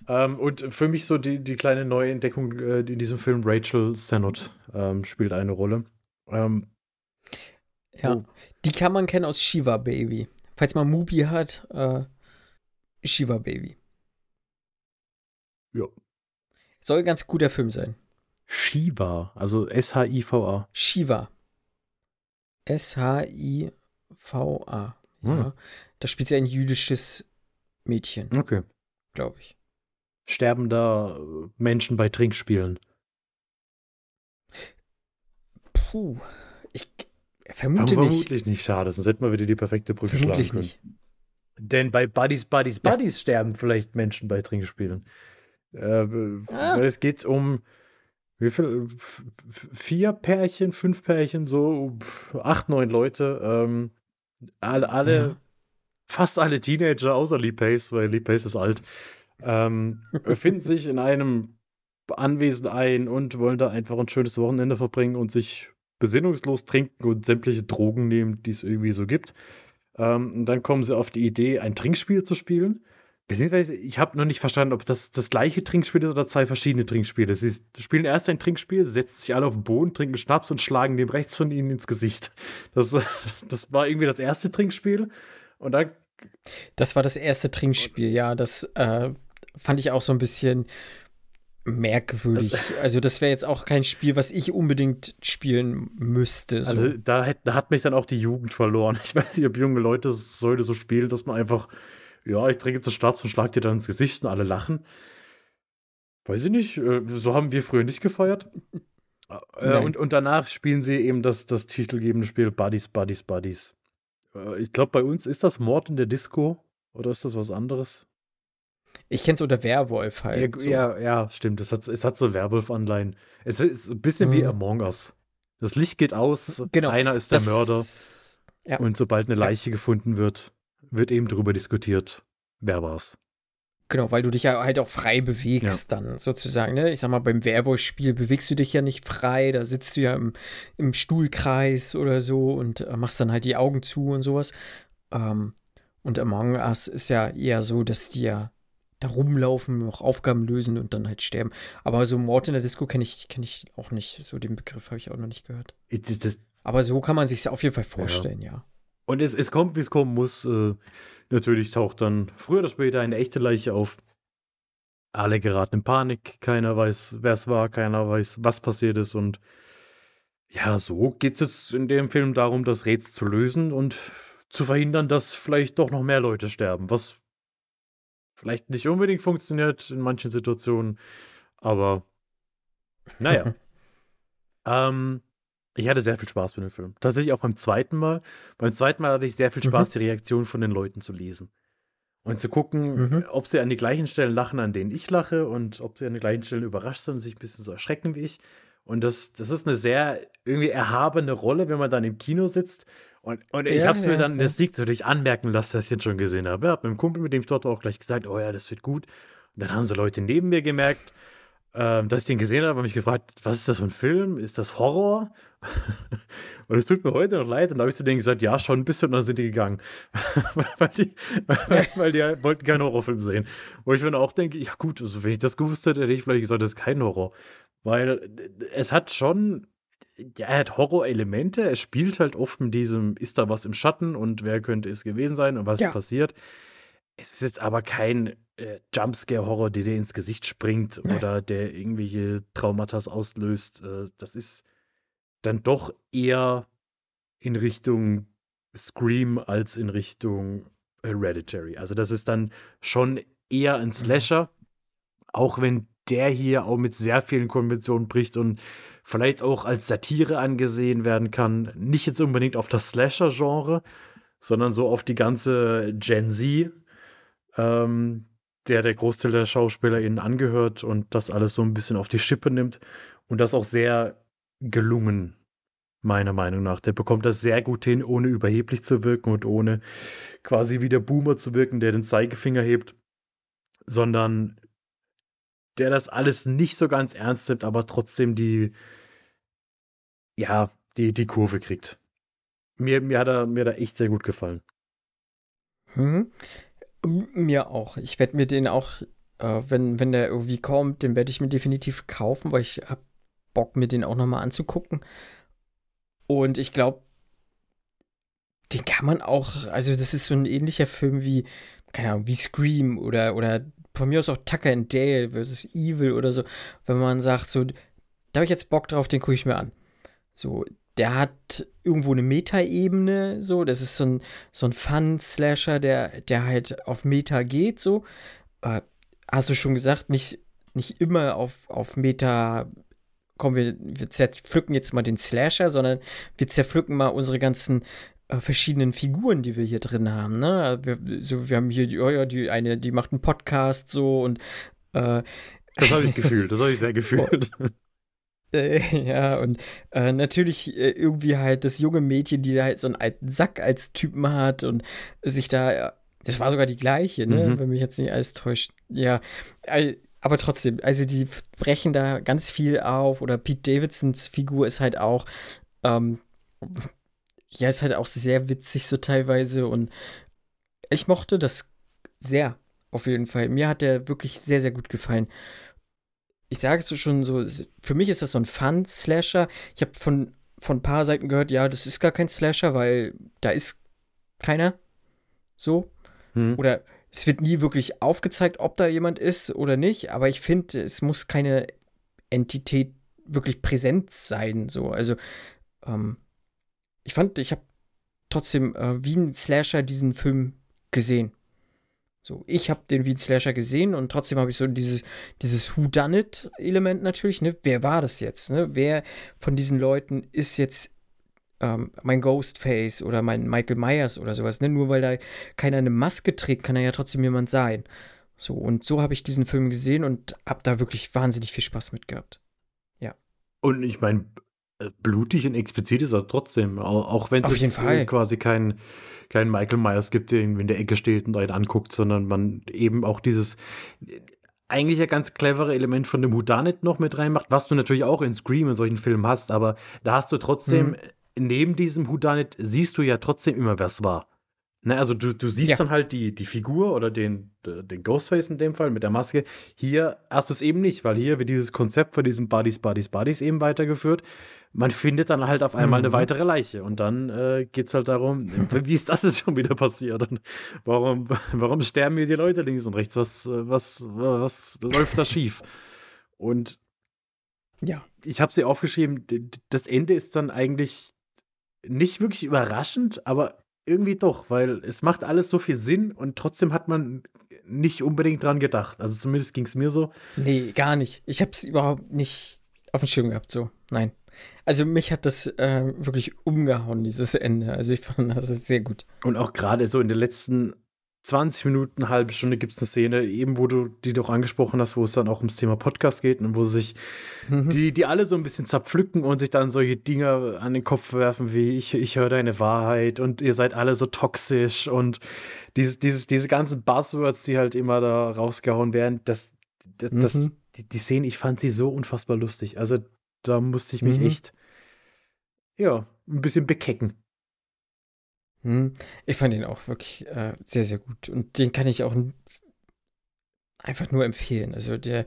Ähm, und für mich so die, die kleine Neuentdeckung äh, in diesem Film, Rachel Sennott ähm, spielt eine Rolle. Ähm, Ja. Oh. Die kann man kennen aus Shiva Baby. Falls man Mubi hat, äh, Shiva Baby. Ja. Soll ein ganz guter Film sein. Shiva, also S-H-I-V-A. Shiva. S-H-I-V-A. Ja. Hm. Da spielt sie ein jüdisches Mädchen, Okay. glaube ich. Sterben da äh, Menschen bei Trinkspielen? Puh. Ich vermute nicht. Vermutlich nicht, schade, sonst hätten wir wieder die perfekte Brücke schlagen Vermutlich können. nicht. Denn bei Buddies, Buddies, Ja. Buddies sterben vielleicht Menschen bei Trinkspielen. Äh, Ah. Es geht um wie viel? Vier Pärchen, fünf Pärchen, so acht, neun Leute. Ähm, alle, alle Ja. fast alle Teenager, außer Lee Pace, weil Lee Pace ist alt, ähm, finden sich in einem Anwesen ein und wollen da einfach ein schönes Wochenende verbringen und sich besinnungslos trinken und sämtliche Drogen nehmen, die es irgendwie so gibt. Ähm, und dann kommen sie auf die Idee, ein Trinkspiel zu spielen. Beziehungsweise, ich habe noch nicht verstanden, ob das das gleiche Trinkspiel ist oder zwei verschiedene Trinkspiele. Sie spielen erst ein Trinkspiel, setzen sich alle auf den Boden, trinken Schnaps und schlagen dem rechts von ihnen ins Gesicht. Das, das war irgendwie das erste Trinkspiel. Und dann Das war das erste Trinkspiel, ja. Das äh, fand ich auch so ein bisschen merkwürdig. Also, das wäre jetzt auch kein Spiel, was ich unbedingt spielen müsste. So. Also da hat, da hat mich dann auch die Jugend verloren. Ich weiß nicht, ob junge Leute es heute so spielen, dass man einfach, ja, ich trinke jetzt einen Schnaps und schlag dir dann ins Gesicht und alle lachen. Weiß ich nicht, äh, so haben wir früher nicht gefeiert. Äh, Nein. und, und danach spielen sie eben das, das titelgebende Spiel Buddies, Buddies, Buddies. Äh, ich glaube, bei uns ist das Mord in der Disco oder ist das was anderes? Ich kenne es unter Werwolf Ja, halt. so. ja, ja, stimmt. Es hat, es hat so Werwolf-Anleihen. Es ist ein bisschen wie Mhm. Among Us. Das Licht geht aus, Genau, einer ist der Das- Mörder. Ja. Und sobald eine Ja. Leiche gefunden wird, wird eben darüber diskutiert, wer war's. Genau, weil du dich ja halt auch frei bewegst dann sozusagen. Ne? Ich sag mal, beim Werwolf-Spiel bewegst du dich ja nicht frei, da sitzt du ja im, im Stuhlkreis oder so und äh, machst dann halt die Augen zu und sowas. Ähm, und Among Us ist ja eher so, dass ja da rumlaufen, noch Aufgaben lösen und dann halt sterben. Aber so Mord in der Disco kenne ich, kenn ich auch nicht. So den Begriff habe ich auch noch nicht gehört. Das- Aber so kann man sich auf jeden Fall vorstellen, ja. Und es, es kommt, wie es kommen muss. Äh, natürlich taucht dann früher oder später eine echte Leiche auf. Alle geraten in Panik. Keiner weiß, wer es war. Keiner weiß, was passiert ist. Und ja, so geht es in dem Film darum, das Rätsel zu lösen und zu verhindern, dass vielleicht doch noch mehr Leute sterben. Was vielleicht nicht unbedingt funktioniert in manchen Situationen. Aber naja. ähm, ich hatte sehr viel Spaß mit dem Film. Tatsächlich auch beim zweiten Mal. Beim zweiten Mal hatte ich sehr viel Spaß, Mhm. die Reaktion von den Leuten zu lesen. Und zu gucken, Mhm. ob sie an die gleichen Stellen lachen, an denen ich lache und ob sie an den gleichen Stellen überrascht sind und sich ein bisschen so erschrecken wie ich. Und das, das ist eine sehr irgendwie erhabene Rolle, wenn man dann im Kino sitzt. Und, und ich Ja, habe es mir ja, dann in der ja. Sneak natürlich anmerken lassen, dass ich jetzt schon gesehen habe. Ich habe mit dem Kumpel, mit dem ich dort war, auch gleich gesagt, oh ja, das wird gut. Und dann haben so Leute neben mir gemerkt, ähm, dass ich den gesehen habe und mich gefragt, was ist das für ein Film? Ist das Horror? und es tut mir heute noch leid. Und da habe ich zu denen gesagt, ja, schon ein bisschen. Und dann sind die gegangen. weil, die, weil die halt wollten keinen Horrorfilm sehen. Wo ich mir dann auch denke, ja gut, also wenn ich das gewusst hätte, hätte ich vielleicht gesagt, das ist kein Horror. Weil es hat schon, ja, er hat Horrorelemente. Es spielt halt oft mit diesem, ist da was im Schatten und wer könnte es gewesen sein und was Ja. ist passiert. Es ist jetzt aber kein äh, Jumpscare-Horror, der dir ins Gesicht springt Nee. oder der irgendwelche Traumata auslöst. Äh, das ist dann doch eher in Richtung Scream als in Richtung Hereditary. Also das ist dann schon eher ein Slasher, auch wenn der hier auch mit sehr vielen Konventionen bricht und vielleicht auch als Satire angesehen werden kann. Nicht jetzt unbedingt auf das Slasher-Genre, sondern so auf die ganze Gen Z, ähm, der der Großteil der SchauspielerInnen angehört und das alles so ein bisschen auf die Schippe nimmt und das auch sehr gelungen, meiner Meinung nach. Der bekommt das sehr gut hin, ohne überheblich zu wirken und ohne quasi wie der Boomer zu wirken, der den Zeigefinger hebt, sondern der das alles nicht so ganz ernst nimmt, aber trotzdem die, ja, die, die Kurve kriegt. Mir, mir, hat er, mir er echt sehr gut gefallen. Mhm. Mir auch. Ich werde mir den auch, äh, wenn, wenn der irgendwie kommt, den werde ich mir definitiv kaufen, weil ich habe Bock, mir den auch nochmal anzugucken. Und ich glaube, den kann man auch, also das ist so ein ähnlicher Film wie, keine Ahnung, wie Scream oder, oder von mir aus auch Tucker and Dale versus Evil oder so, wenn man sagt, so, da habe ich jetzt Bock drauf, den gucke ich mir an. So, der hat irgendwo eine Meta-Ebene, so, das ist so ein, so ein Fun-Slasher, der, der halt auf Meta geht, so. Äh, hast du schon gesagt, nicht, nicht immer auf, auf Meta kommen wir, wir zerpflücken jetzt mal den Slasher, sondern wir zerpflücken mal unsere ganzen verschiedenen Figuren, die wir hier drin haben. Ne? Wir, so, wir haben hier die, oh ja, die eine, die macht einen Podcast so und äh, das habe ich gefühlt, das habe ich sehr gefühlt. Äh, ja, und äh, natürlich äh, irgendwie halt das junge Mädchen, die halt so einen alten Sack als Typen hat und sich da, das war sogar die gleiche, ne, mhm. wenn mich jetzt nicht alles täuscht. Ja, aber trotzdem, also die brechen da ganz viel auf oder Pete Davidsons Figur ist halt auch, ähm, ja, ist halt auch sehr witzig so teilweise und ich mochte das sehr, auf jeden Fall. Mir hat der wirklich sehr, sehr gut gefallen ich sage es schon so, für mich ist das so ein Fun-Slasher. Ich habe von, von ein paar Seiten gehört, ja, das ist gar kein Slasher, weil da ist keiner so. Hm. Oder es wird nie wirklich aufgezeigt, ob da jemand ist oder nicht, aber ich finde, es muss keine Entität wirklich präsent sein. So, also, ähm, ich fand, ich habe trotzdem äh, wie ein Slasher diesen Film gesehen. So, ich habe den Weed Slasher gesehen und trotzdem habe ich so dieses, dieses Who-Done-It-Element natürlich, ne? Wer war das jetzt, ne? Wer von diesen Leuten ist jetzt ähm, mein Ghostface oder mein Michael Myers oder sowas, ne? Nur weil da keiner eine Maske trägt, kann er ja trotzdem jemand sein. So, und so habe ich diesen Film gesehen und habe da wirklich wahnsinnig viel Spaß mit gehabt. Ja. Und ich meine, blutig und explizit ist er trotzdem, auch wenn es quasi kein kein Michael Myers gibt, der irgendwie in der Ecke steht und einen anguckt, sondern man eben auch dieses eigentlich ja ganz clevere Element von dem Houdanet noch mit reinmacht, was du natürlich auch in Scream in solchen Filmen hast, aber da hast du trotzdem, mhm. neben diesem Houdanet siehst du ja trotzdem immer, wer es war. Ne, also du, du siehst ja. dann halt die, die Figur oder den, den Ghostface in dem Fall mit der Maske. Hier hast du es eben nicht, weil hier wird dieses Konzept von diesen Buddies, Buddies, Buddies eben weitergeführt man findet dann halt auf einmal mhm. eine weitere Leiche. Und dann äh, geht es halt darum, wie ist das jetzt schon wieder passiert? Und warum, warum sterben hier die Leute links und rechts? Was, was, was läuft da schief? Und ja. ich habe sie aufgeschrieben, das Ende ist dann eigentlich nicht wirklich überraschend, aber irgendwie doch, weil es macht alles so viel Sinn und trotzdem hat man nicht unbedingt dran gedacht. Also zumindest ging es mir so. Nee, gar nicht. Ich habe es überhaupt nicht auf dem Schirm gehabt, so. Nein. Also mich hat das äh, wirklich umgehauen, dieses Ende. Also ich fand das sehr gut. Und auch gerade so in den letzten 20 Minuten, halbe Stunde gibt es eine Szene, eben wo du die doch angesprochen hast, wo es dann auch ums Thema Podcast geht und wo sich mhm. die, die alle so ein bisschen zerpflücken und sich dann solche Dinge an den Kopf werfen wie ich, ich höre deine Wahrheit und ihr seid alle so toxisch und dieses, dieses, diese ganzen Buzzwords, die halt immer da rausgehauen werden, das, das, mhm. das die, die Szene, ich fand sie so unfassbar lustig. Also da musste ich mich mhm. echt, ja, ein bisschen bekecken. Hm. Ich fand ihn auch wirklich äh, sehr, sehr gut. Und den kann ich auch einfach nur empfehlen. Also der,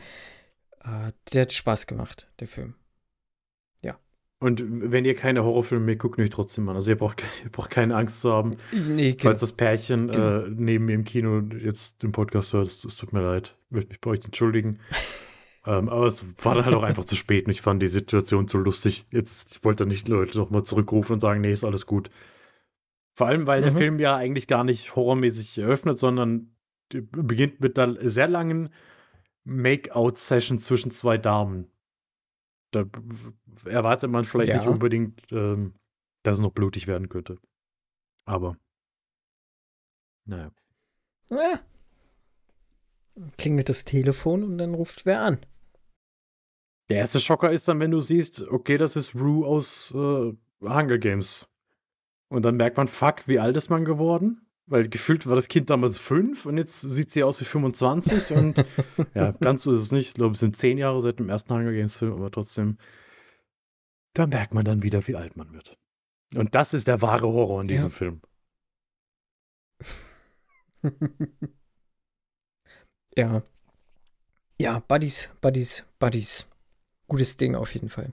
äh, der hat Spaß gemacht, der Film. Ja. Und wenn ihr keine Horrorfilme mehr guckt, euch trotzdem an. Also ihr braucht, ihr braucht keine Angst zu haben. Nee, genau. Falls das Pärchen genau. äh, neben mir im Kino jetzt den Podcast hört, es tut mir leid. Ich möchte mich bei euch entschuldigen. Ähm, aber es war dann halt auch einfach zu spät und ich fand die Situation zu lustig. Jetzt, ich wollte nicht Leute nochmal zurückrufen und sagen, nee, ist alles gut. Vor allem, weil mhm. der Film ja eigentlich gar nicht horrormäßig eröffnet, sondern beginnt mit einer sehr langen Make-out-Session zwischen zwei Damen. Da erwartet man vielleicht ja. nicht unbedingt, ähm, dass es noch blutig werden könnte. Aber, naja. Ja. Klingelt das Telefon und dann ruft wer an. Der erste Schocker ist dann, wenn du siehst, okay, das ist Rue aus äh, Hunger Games. Und dann merkt man, fuck, wie alt ist man geworden? Weil gefühlt war das Kind damals fünf und jetzt sieht sie aus wie 25 und ja, ganz so ist es nicht. Ich glaube, es sind zehn Jahre seit dem ersten Hunger Games Film, aber trotzdem, da merkt man dann wieder, wie alt man wird. Und das ist der wahre Horror in diesem ja. Film. ja. Ja, Buddies, Buddies, Buddies. Gutes Ding auf jeden Fall.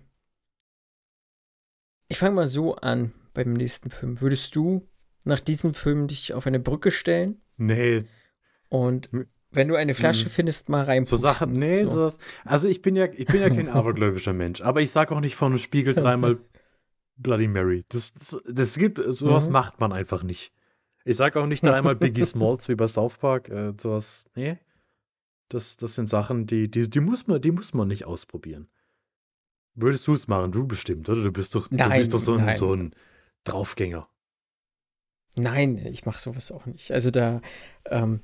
Ich fange mal so an beim nächsten Film. Würdest du nach diesem Film dich auf eine Brücke stellen? Nee. Und wenn du eine Flasche Mhm. findest, mal rein. So Sachen, nee, so. sowas. Also ich bin ja, ich bin ja kein abergläubischer Mensch, aber ich sage auch nicht vor einem Spiegel dreimal Bloody Mary. Das, das, das gibt, sowas Mhm. macht man einfach nicht. Ich sage auch nicht dreimal Biggie Smalls wie bei South Park. Äh, sowas, nee. Das, das sind Sachen, die, die, die muss man, die muss man nicht ausprobieren. Würdest du es machen? Du bestimmt, oder? Du bist doch, du Nein, bist doch so ein, so ein Draufgänger. Nein, ich mache sowas auch nicht. Also da ähm,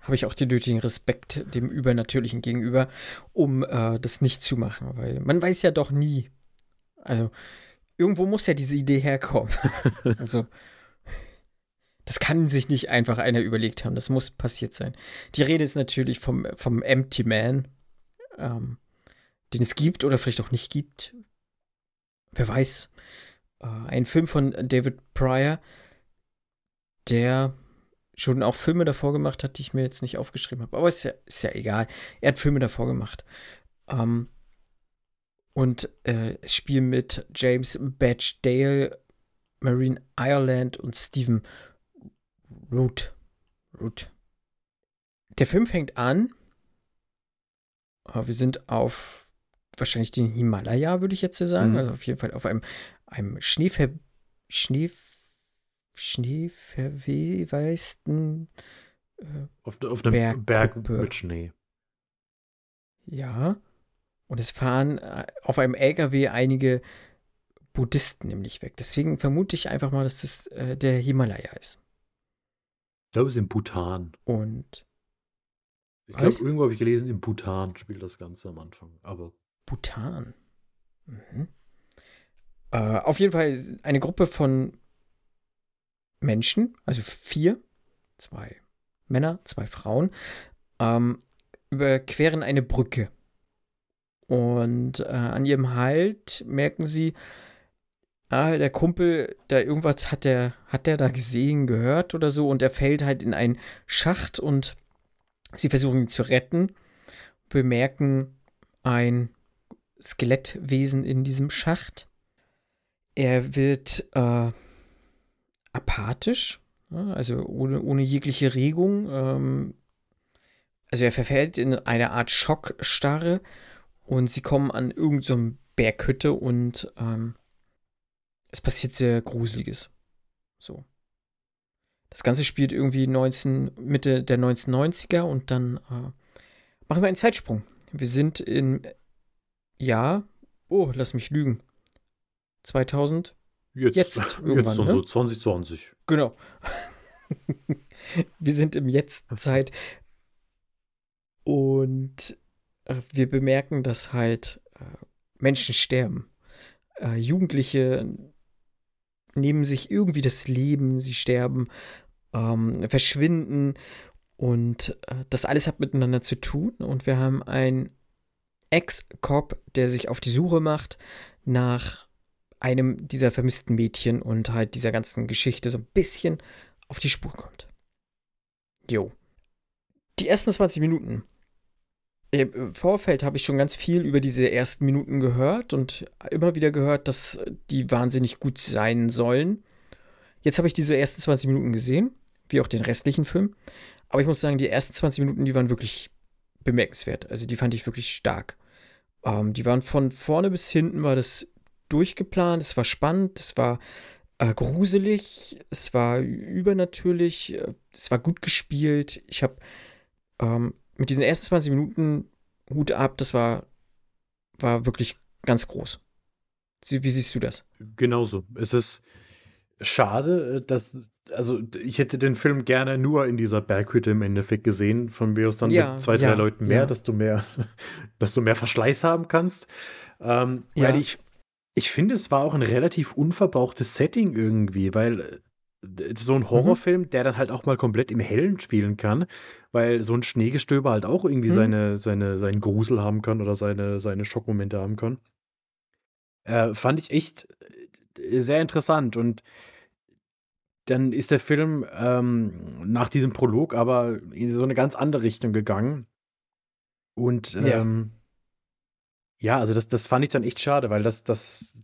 habe ich auch den nötigen Respekt dem Übernatürlichen gegenüber, um äh, das nicht zu machen, weil man weiß ja doch nie. Also irgendwo muss ja diese Idee herkommen. also das kann sich nicht einfach einer überlegt haben. Das muss passiert sein. Die Rede ist natürlich vom, vom Empty Man, ähm, den es gibt oder vielleicht auch nicht gibt. Wer weiß. Äh, ein Film von David Pryor, der schon auch Filme davor gemacht hat, die ich mir jetzt nicht aufgeschrieben habe. Aber ist ja, ist ja egal. Er hat Filme davor gemacht. Ähm, und äh, es spielen mit James Badge Dale, Marine Ireland und Stephen Root. Root. Der Film fängt an. äh, Wir sind auf wahrscheinlich den Himalaya, würde ich jetzt so sagen. Mhm. Also auf jeden Fall auf einem, einem Schneever Schnee schneeverweisten äh, Auf, auf einem Berg Bergkuppe. mit Schnee. Ja. Und es fahren äh, auf einem LKW einige Buddhisten nämlich weg. Deswegen vermute ich einfach mal, dass das äh, der Himalaya ist. Ich glaube, es ist in Bhutan. Und Ich glaube, irgendwo habe ich gelesen, in Bhutan spielt das Ganze am Anfang. Aber Bhutan. Mhm. Äh, auf jeden Fall eine Gruppe von Menschen, also vier, zwei Männer, zwei Frauen, ähm, überqueren eine Brücke. Und äh, an ihrem Halt merken sie, ah, der Kumpel, da irgendwas hat der, hat der da gesehen, gehört oder so, und er fällt halt in einen Schacht und sie versuchen ihn zu retten, bemerken ein Skelettwesen in diesem Schacht. Er wird äh, apathisch, also ohne, ohne jegliche Regung. Ähm, also er verfällt in eine Art Schockstarre und sie kommen an irgendeine so Berghütte und ähm, es passiert sehr Gruseliges. So. Das Ganze spielt irgendwie 19, Mitte der 1990er und dann äh, machen wir einen Zeitsprung. Wir sind in Jahr, oh, lass mich lügen. 2000? jetzt, Jetzt jetzt irgendwann, dann ne? so 2020. Genau. wir sind im Jetzt-Zeit. Und äh, wir bemerken, dass halt äh, Menschen sterben. Äh, Jugendliche nehmen sich irgendwie das Leben, sie sterben, ähm, verschwinden und das alles hat miteinander zu tun. Und wir haben einen Ex-Cop, der sich auf die Suche macht nach einem dieser vermissten Mädchen und halt dieser ganzen Geschichte so ein bisschen auf die Spur kommt. Jo. Die ersten 20 Minuten. Im Vorfeld habe ich schon ganz viel über diese ersten Minuten gehört und immer wieder gehört, dass die wahnsinnig gut sein sollen. Jetzt habe ich diese ersten 20 Minuten gesehen, wie auch den restlichen Film. Aber ich muss sagen, die ersten 20 Minuten, die waren wirklich bemerkenswert. Also die fand ich wirklich stark. Ähm, die waren von vorne bis hinten war das durchgeplant, es war spannend, es war äh, gruselig, es war übernatürlich, äh, es war gut gespielt. Ich habe ähm, mit diesen ersten 20 Minuten Hut ab, das war, war wirklich ganz groß. Wie siehst du das? Genauso. Es ist schade, äh, dass, also ich hätte den Film gerne nur in dieser Berghütte im Endeffekt gesehen, von mir aus dann Ja, mit zwei, drei ja, Leuten mehr, ja. dass du mehr, dass du mehr Verschleiß haben kannst. Ähm, Ja. Weil ich, ich finde, es war auch ein relativ unverbrauchtes Setting irgendwie, weil so Mhm. ein Horrorfilm, der dann halt auch mal komplett im Hellen spielen kann, weil so ein Schneegestöber halt auch irgendwie Mhm. seine, seine, seinen Grusel haben kann oder seine, seine Schockmomente haben kann. Äh, fand ich echt äh, sehr interessant und dann ist der Film ähm, nach diesem Prolog aber in so eine ganz andere Richtung gegangen. Und Ja. ähm, ja, also das, das fand ich dann echt schade, weil das, das,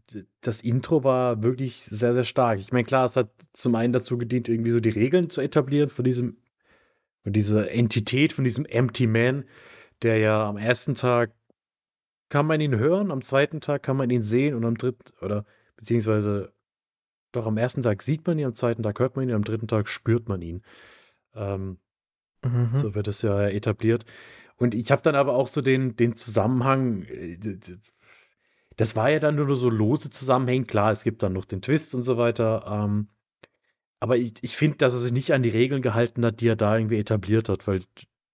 das Intro war wirklich sehr, sehr stark. Ich meine, klar, es hat zum einen dazu gedient, irgendwie so die Regeln zu etablieren von diesem Und diese Entität von diesem Empty Man, der ja am ersten Tag kann man ihn hören, am zweiten Tag kann man ihn sehen und am dritten, oder beziehungsweise doch am ersten Tag sieht man ihn, am zweiten Tag hört man ihn, am dritten Tag spürt man ihn. Ähm, mhm. So wird es ja etabliert. Und ich habe dann aber auch so den, den Zusammenhang, äh, das war ja dann nur so lose Zusammenhänge. Klar, es gibt dann noch den Twist und so weiter. Ähm, aber ich, ich finde, dass er sich nicht an die Regeln gehalten hat, die er da irgendwie etabliert hat, weil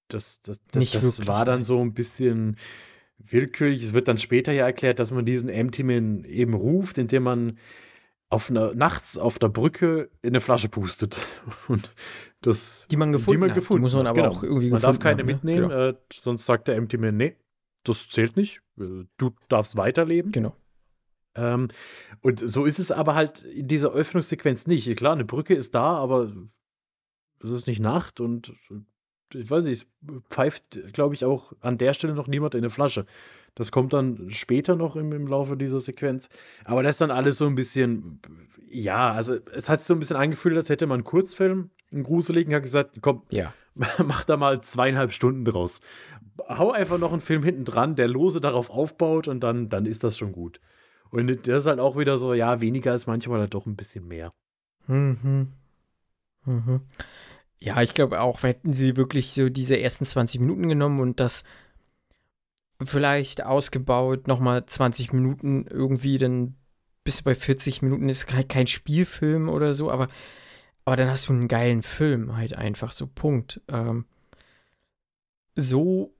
das, das, das, das war dann so ein bisschen willkürlich. Es wird dann später ja erklärt, dass man diesen Empty-Man eben ruft, indem man auf einer, nachts auf der Brücke in eine Flasche pustet. Und das, die man gefunden, die man hat. Gefunden die muss man aber genau. auch irgendwie Man darf keine haben, mitnehmen, ne? äh, sonst sagt der Empty-Man, nee, das zählt nicht. Äh, du darfst weiterleben. Genau. Ähm, und so ist es aber halt in dieser Öffnungssequenz nicht. Klar, eine Brücke ist da, aber es ist nicht Nacht und ich weiß nicht, es pfeift, glaube ich, auch an der Stelle noch niemand in eine Flasche. Das kommt dann später noch im, im Laufe dieser Sequenz. Aber das ist dann alles so ein bisschen, ja, also es hat sich so ein bisschen angefühlt, als hätte man einen Kurzfilm, einen gruseligen, hat gesagt, komm, ja. mach da mal zweieinhalb Stunden draus. Hau einfach noch einen Film hinten dran, der lose darauf aufbaut und dann, dann ist das schon gut. Und das ist halt auch wieder so, ja, weniger ist manchmal halt doch ein bisschen mehr. Mhm. Mhm. Ja, ich glaube auch, hätten sie wirklich so diese ersten 20 Minuten genommen und das vielleicht ausgebaut, nochmal 20 Minuten irgendwie, dann bis bei 40 Minuten ist halt kein Spielfilm oder so, aber, aber dann hast du einen geilen Film halt einfach, so Punkt. Ähm, so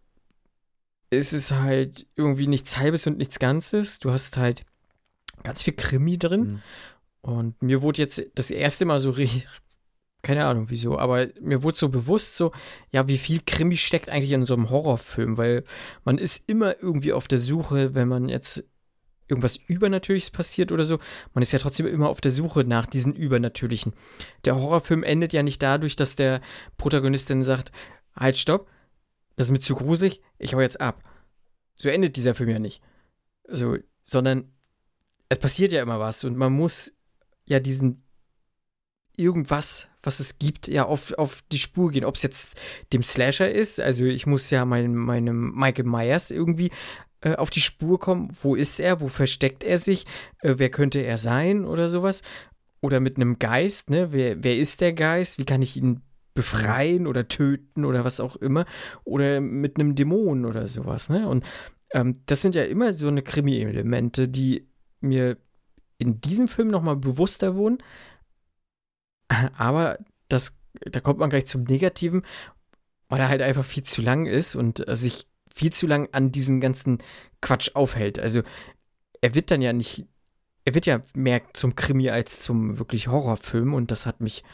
ist es halt irgendwie nichts Halbes und nichts Ganzes. Du hast halt ganz viel Krimi drin. Mhm. Und mir wurde jetzt das erste Mal so keine Ahnung wieso, aber mir wurde so bewusst so, ja, wie viel Krimi steckt eigentlich in so einem Horrorfilm, weil man ist immer irgendwie auf der Suche, wenn man jetzt irgendwas Übernatürliches passiert oder so, man ist ja trotzdem immer auf der Suche nach diesen Übernatürlichen. Der Horrorfilm endet ja nicht dadurch, dass der Protagonist dann sagt, halt, stopp, das ist mir zu gruselig, ich hau jetzt ab. So endet dieser Film ja nicht. So, sondern es passiert ja immer was und man muss ja diesen irgendwas, was es gibt, ja auf, auf die Spur gehen. Ob es jetzt dem Slasher ist, also ich muss ja mein, meinem Michael Myers irgendwie äh, auf die Spur kommen. Wo ist er? Wo versteckt er sich? Äh, wer könnte er sein oder sowas? Oder mit einem Geist, ne? Wer, wer ist der Geist? Wie kann ich ihn befreien oder töten oder was auch immer? Oder mit einem Dämon oder sowas, ne? Und ähm, das sind ja immer so eine Krimi-Elemente, die mir in diesem Film nochmal bewusster wurden, aber das, da kommt man gleich zum Negativen, weil er halt einfach viel zu lang ist und sich viel zu lang an diesen ganzen Quatsch aufhält. Also er wird dann ja nicht, er wird ja mehr zum Krimi als zum wirklich Horrorfilm und das hat mich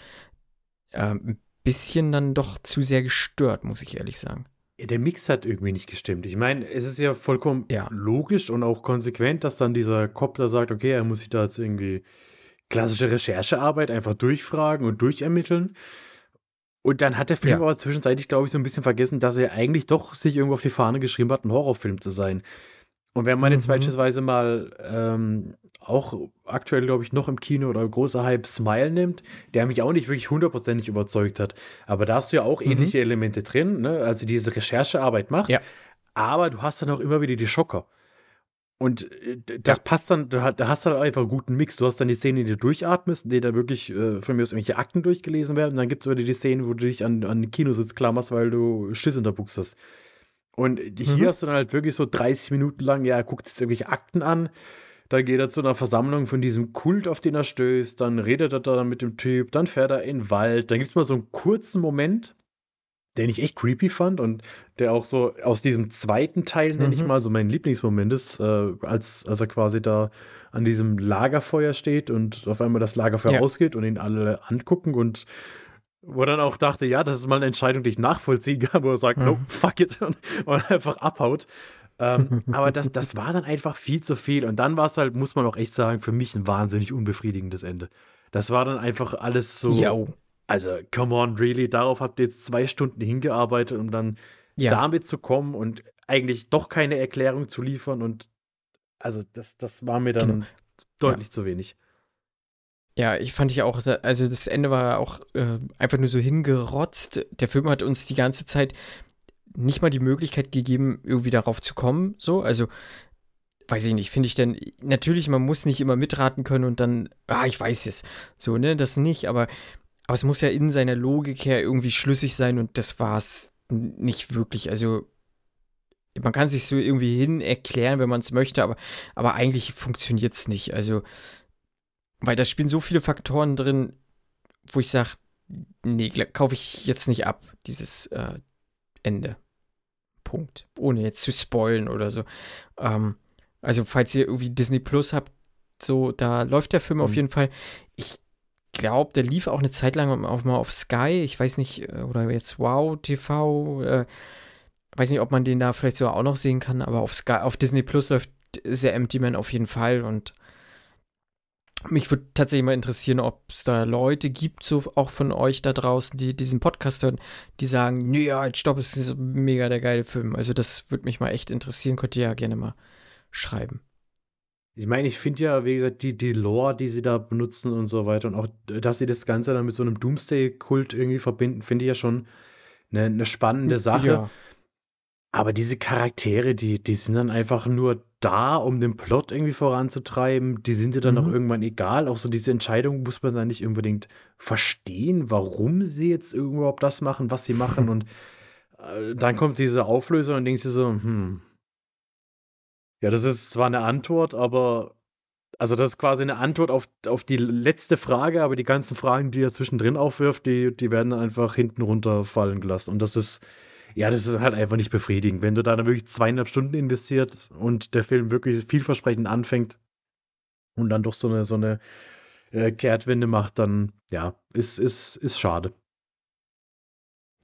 äh, ein bisschen dann doch zu sehr gestört, muss ich ehrlich sagen. Der Mix hat irgendwie nicht gestimmt. Ich meine, es ist ja vollkommen ja. logisch und auch konsequent, dass dann dieser Cop da sagt, okay, er muss sich da jetzt irgendwie klassische Recherchearbeit, einfach durchfragen und durchermitteln. Und dann hat der Film ja. aber zwischenzeitlich, glaube ich, so ein bisschen vergessen, dass er eigentlich doch sich irgendwo auf die Fahne geschrieben hat, ein Horrorfilm zu sein. Und wenn man mhm. jetzt beispielsweise mal ähm, auch aktuell, glaube ich, noch im Kino oder großer Hype Smile nimmt, der mich auch nicht wirklich hundertprozentig überzeugt hat. Aber da hast du ja auch mhm. ähnliche Elemente drin, ne? also diese Recherchearbeit macht. Ja. Aber du hast dann auch immer wieder die Schocker. Und äh, das ja. passt dann, da, hast du halt einfach einen guten Mix. Du hast dann die Szene, die du durchatmest, in der da wirklich äh, von mir aus irgendwelche Akten durchgelesen werden. Und dann gibt es wieder die Szene, wo du dich an, an den Kinositz klammerst, weil du Schiss in der Buchs hast. Und hier mhm. hast du dann halt wirklich so 30 Minuten lang, ja, er guckt jetzt irgendwelche Akten an. Dann geht er zu einer Versammlung von diesem Kult, auf den er stößt. Dann redet er da mit dem Typ. Dann fährt er in den Wald. Dann gibt es mal so einen kurzen Moment, den ich echt creepy fand und der auch so aus diesem zweiten Teil, nenne ich mhm. mal, so mein Lieblingsmoment ist, äh, als, als er quasi da an diesem Lagerfeuer steht und auf einmal das Lagerfeuer ja. ausgeht und ihn alle angucken und wo dann auch dachte, ja, das ist mal eine Entscheidung, die ich nachvollziehen kann, wo er sagt, mhm. no, fuck it und, und einfach abhaut. ähm, aber das, das war dann einfach viel zu viel. Und dann war es halt, muss man auch echt sagen, für mich ein wahnsinnig unbefriedigendes Ende. Das war dann einfach alles so. Jo. Also, come on, really, darauf habt ihr jetzt zwei Stunden hingearbeitet, um dann ja. damit zu kommen und eigentlich doch keine Erklärung zu liefern. Und also, das, das war mir dann genau. deutlich ja. zu wenig. Ja, ich fand ich auch, also das Ende war auch äh, einfach nur so hingerotzt. Der Film hat uns die ganze Zeit nicht mal die Möglichkeit gegeben, irgendwie darauf zu kommen. So, also weiß ich nicht, finde ich denn, natürlich, man muss nicht immer mitraten können und dann, ah, ich weiß es. So, ne, das nicht, aber, aber es muss ja in seiner Logik her irgendwie schlüssig sein und das war es nicht wirklich. Also, man kann sich so irgendwie hin erklären, wenn man es möchte, aber, aber eigentlich funktioniert es nicht. Also, weil da spielen so viele Faktoren drin, wo ich sage, nee, kaufe ich jetzt nicht ab, dieses äh, Ende. Punkt. Ohne jetzt zu spoilen oder so. Ähm, also, falls ihr irgendwie Disney Plus habt, so, da läuft der Film mhm. auf jeden Fall. Glaube, der lief auch eine Zeit lang auch mal auf Sky. Ich weiß nicht, äh, oder jetzt Wow TV. Äh, weiß nicht, ob man den da vielleicht sogar auch noch sehen kann, aber auf Sky, auf Disney Plus läuft der Empty Man auf jeden Fall und mich würde tatsächlich mal interessieren, ob es da Leute gibt, so auch von euch da draußen, die diesen Podcast hören, die sagen, nee, ja, halt, stopp, es ist mega der geile Film. Also das würde mich mal echt interessieren, könnt ihr ja gerne mal schreiben. Ich meine, ich finde ja, wie gesagt, die, die Lore, die sie da benutzen und so weiter und auch, dass sie das Ganze dann mit so einem Doomsday-Kult irgendwie verbinden, finde ich ja schon eine, eine spannende Sache. Ja. Aber diese Charaktere, die, die sind dann einfach nur da, um den Plot irgendwie voranzutreiben. Die sind dir dann mhm. auch irgendwann egal. Auch so diese Entscheidung muss man dann nicht unbedingt verstehen, warum sie jetzt überhaupt das machen, was sie machen. Und äh, dann kommt diese Auflösung und denkst dir so, hm. Ja, das ist zwar eine Antwort, aber also das ist quasi eine Antwort auf, auf die letzte Frage, aber die ganzen Fragen, die er zwischendrin aufwirft, die, die werden einfach hinten runterfallen gelassen. Und das ist ja, das ist halt einfach nicht befriedigend. Wenn du da dann wirklich zweieinhalb Stunden investiert und der Film wirklich vielversprechend anfängt und dann doch so eine, so eine äh, Kehrtwende macht, dann ja, ist, ist, ist schade.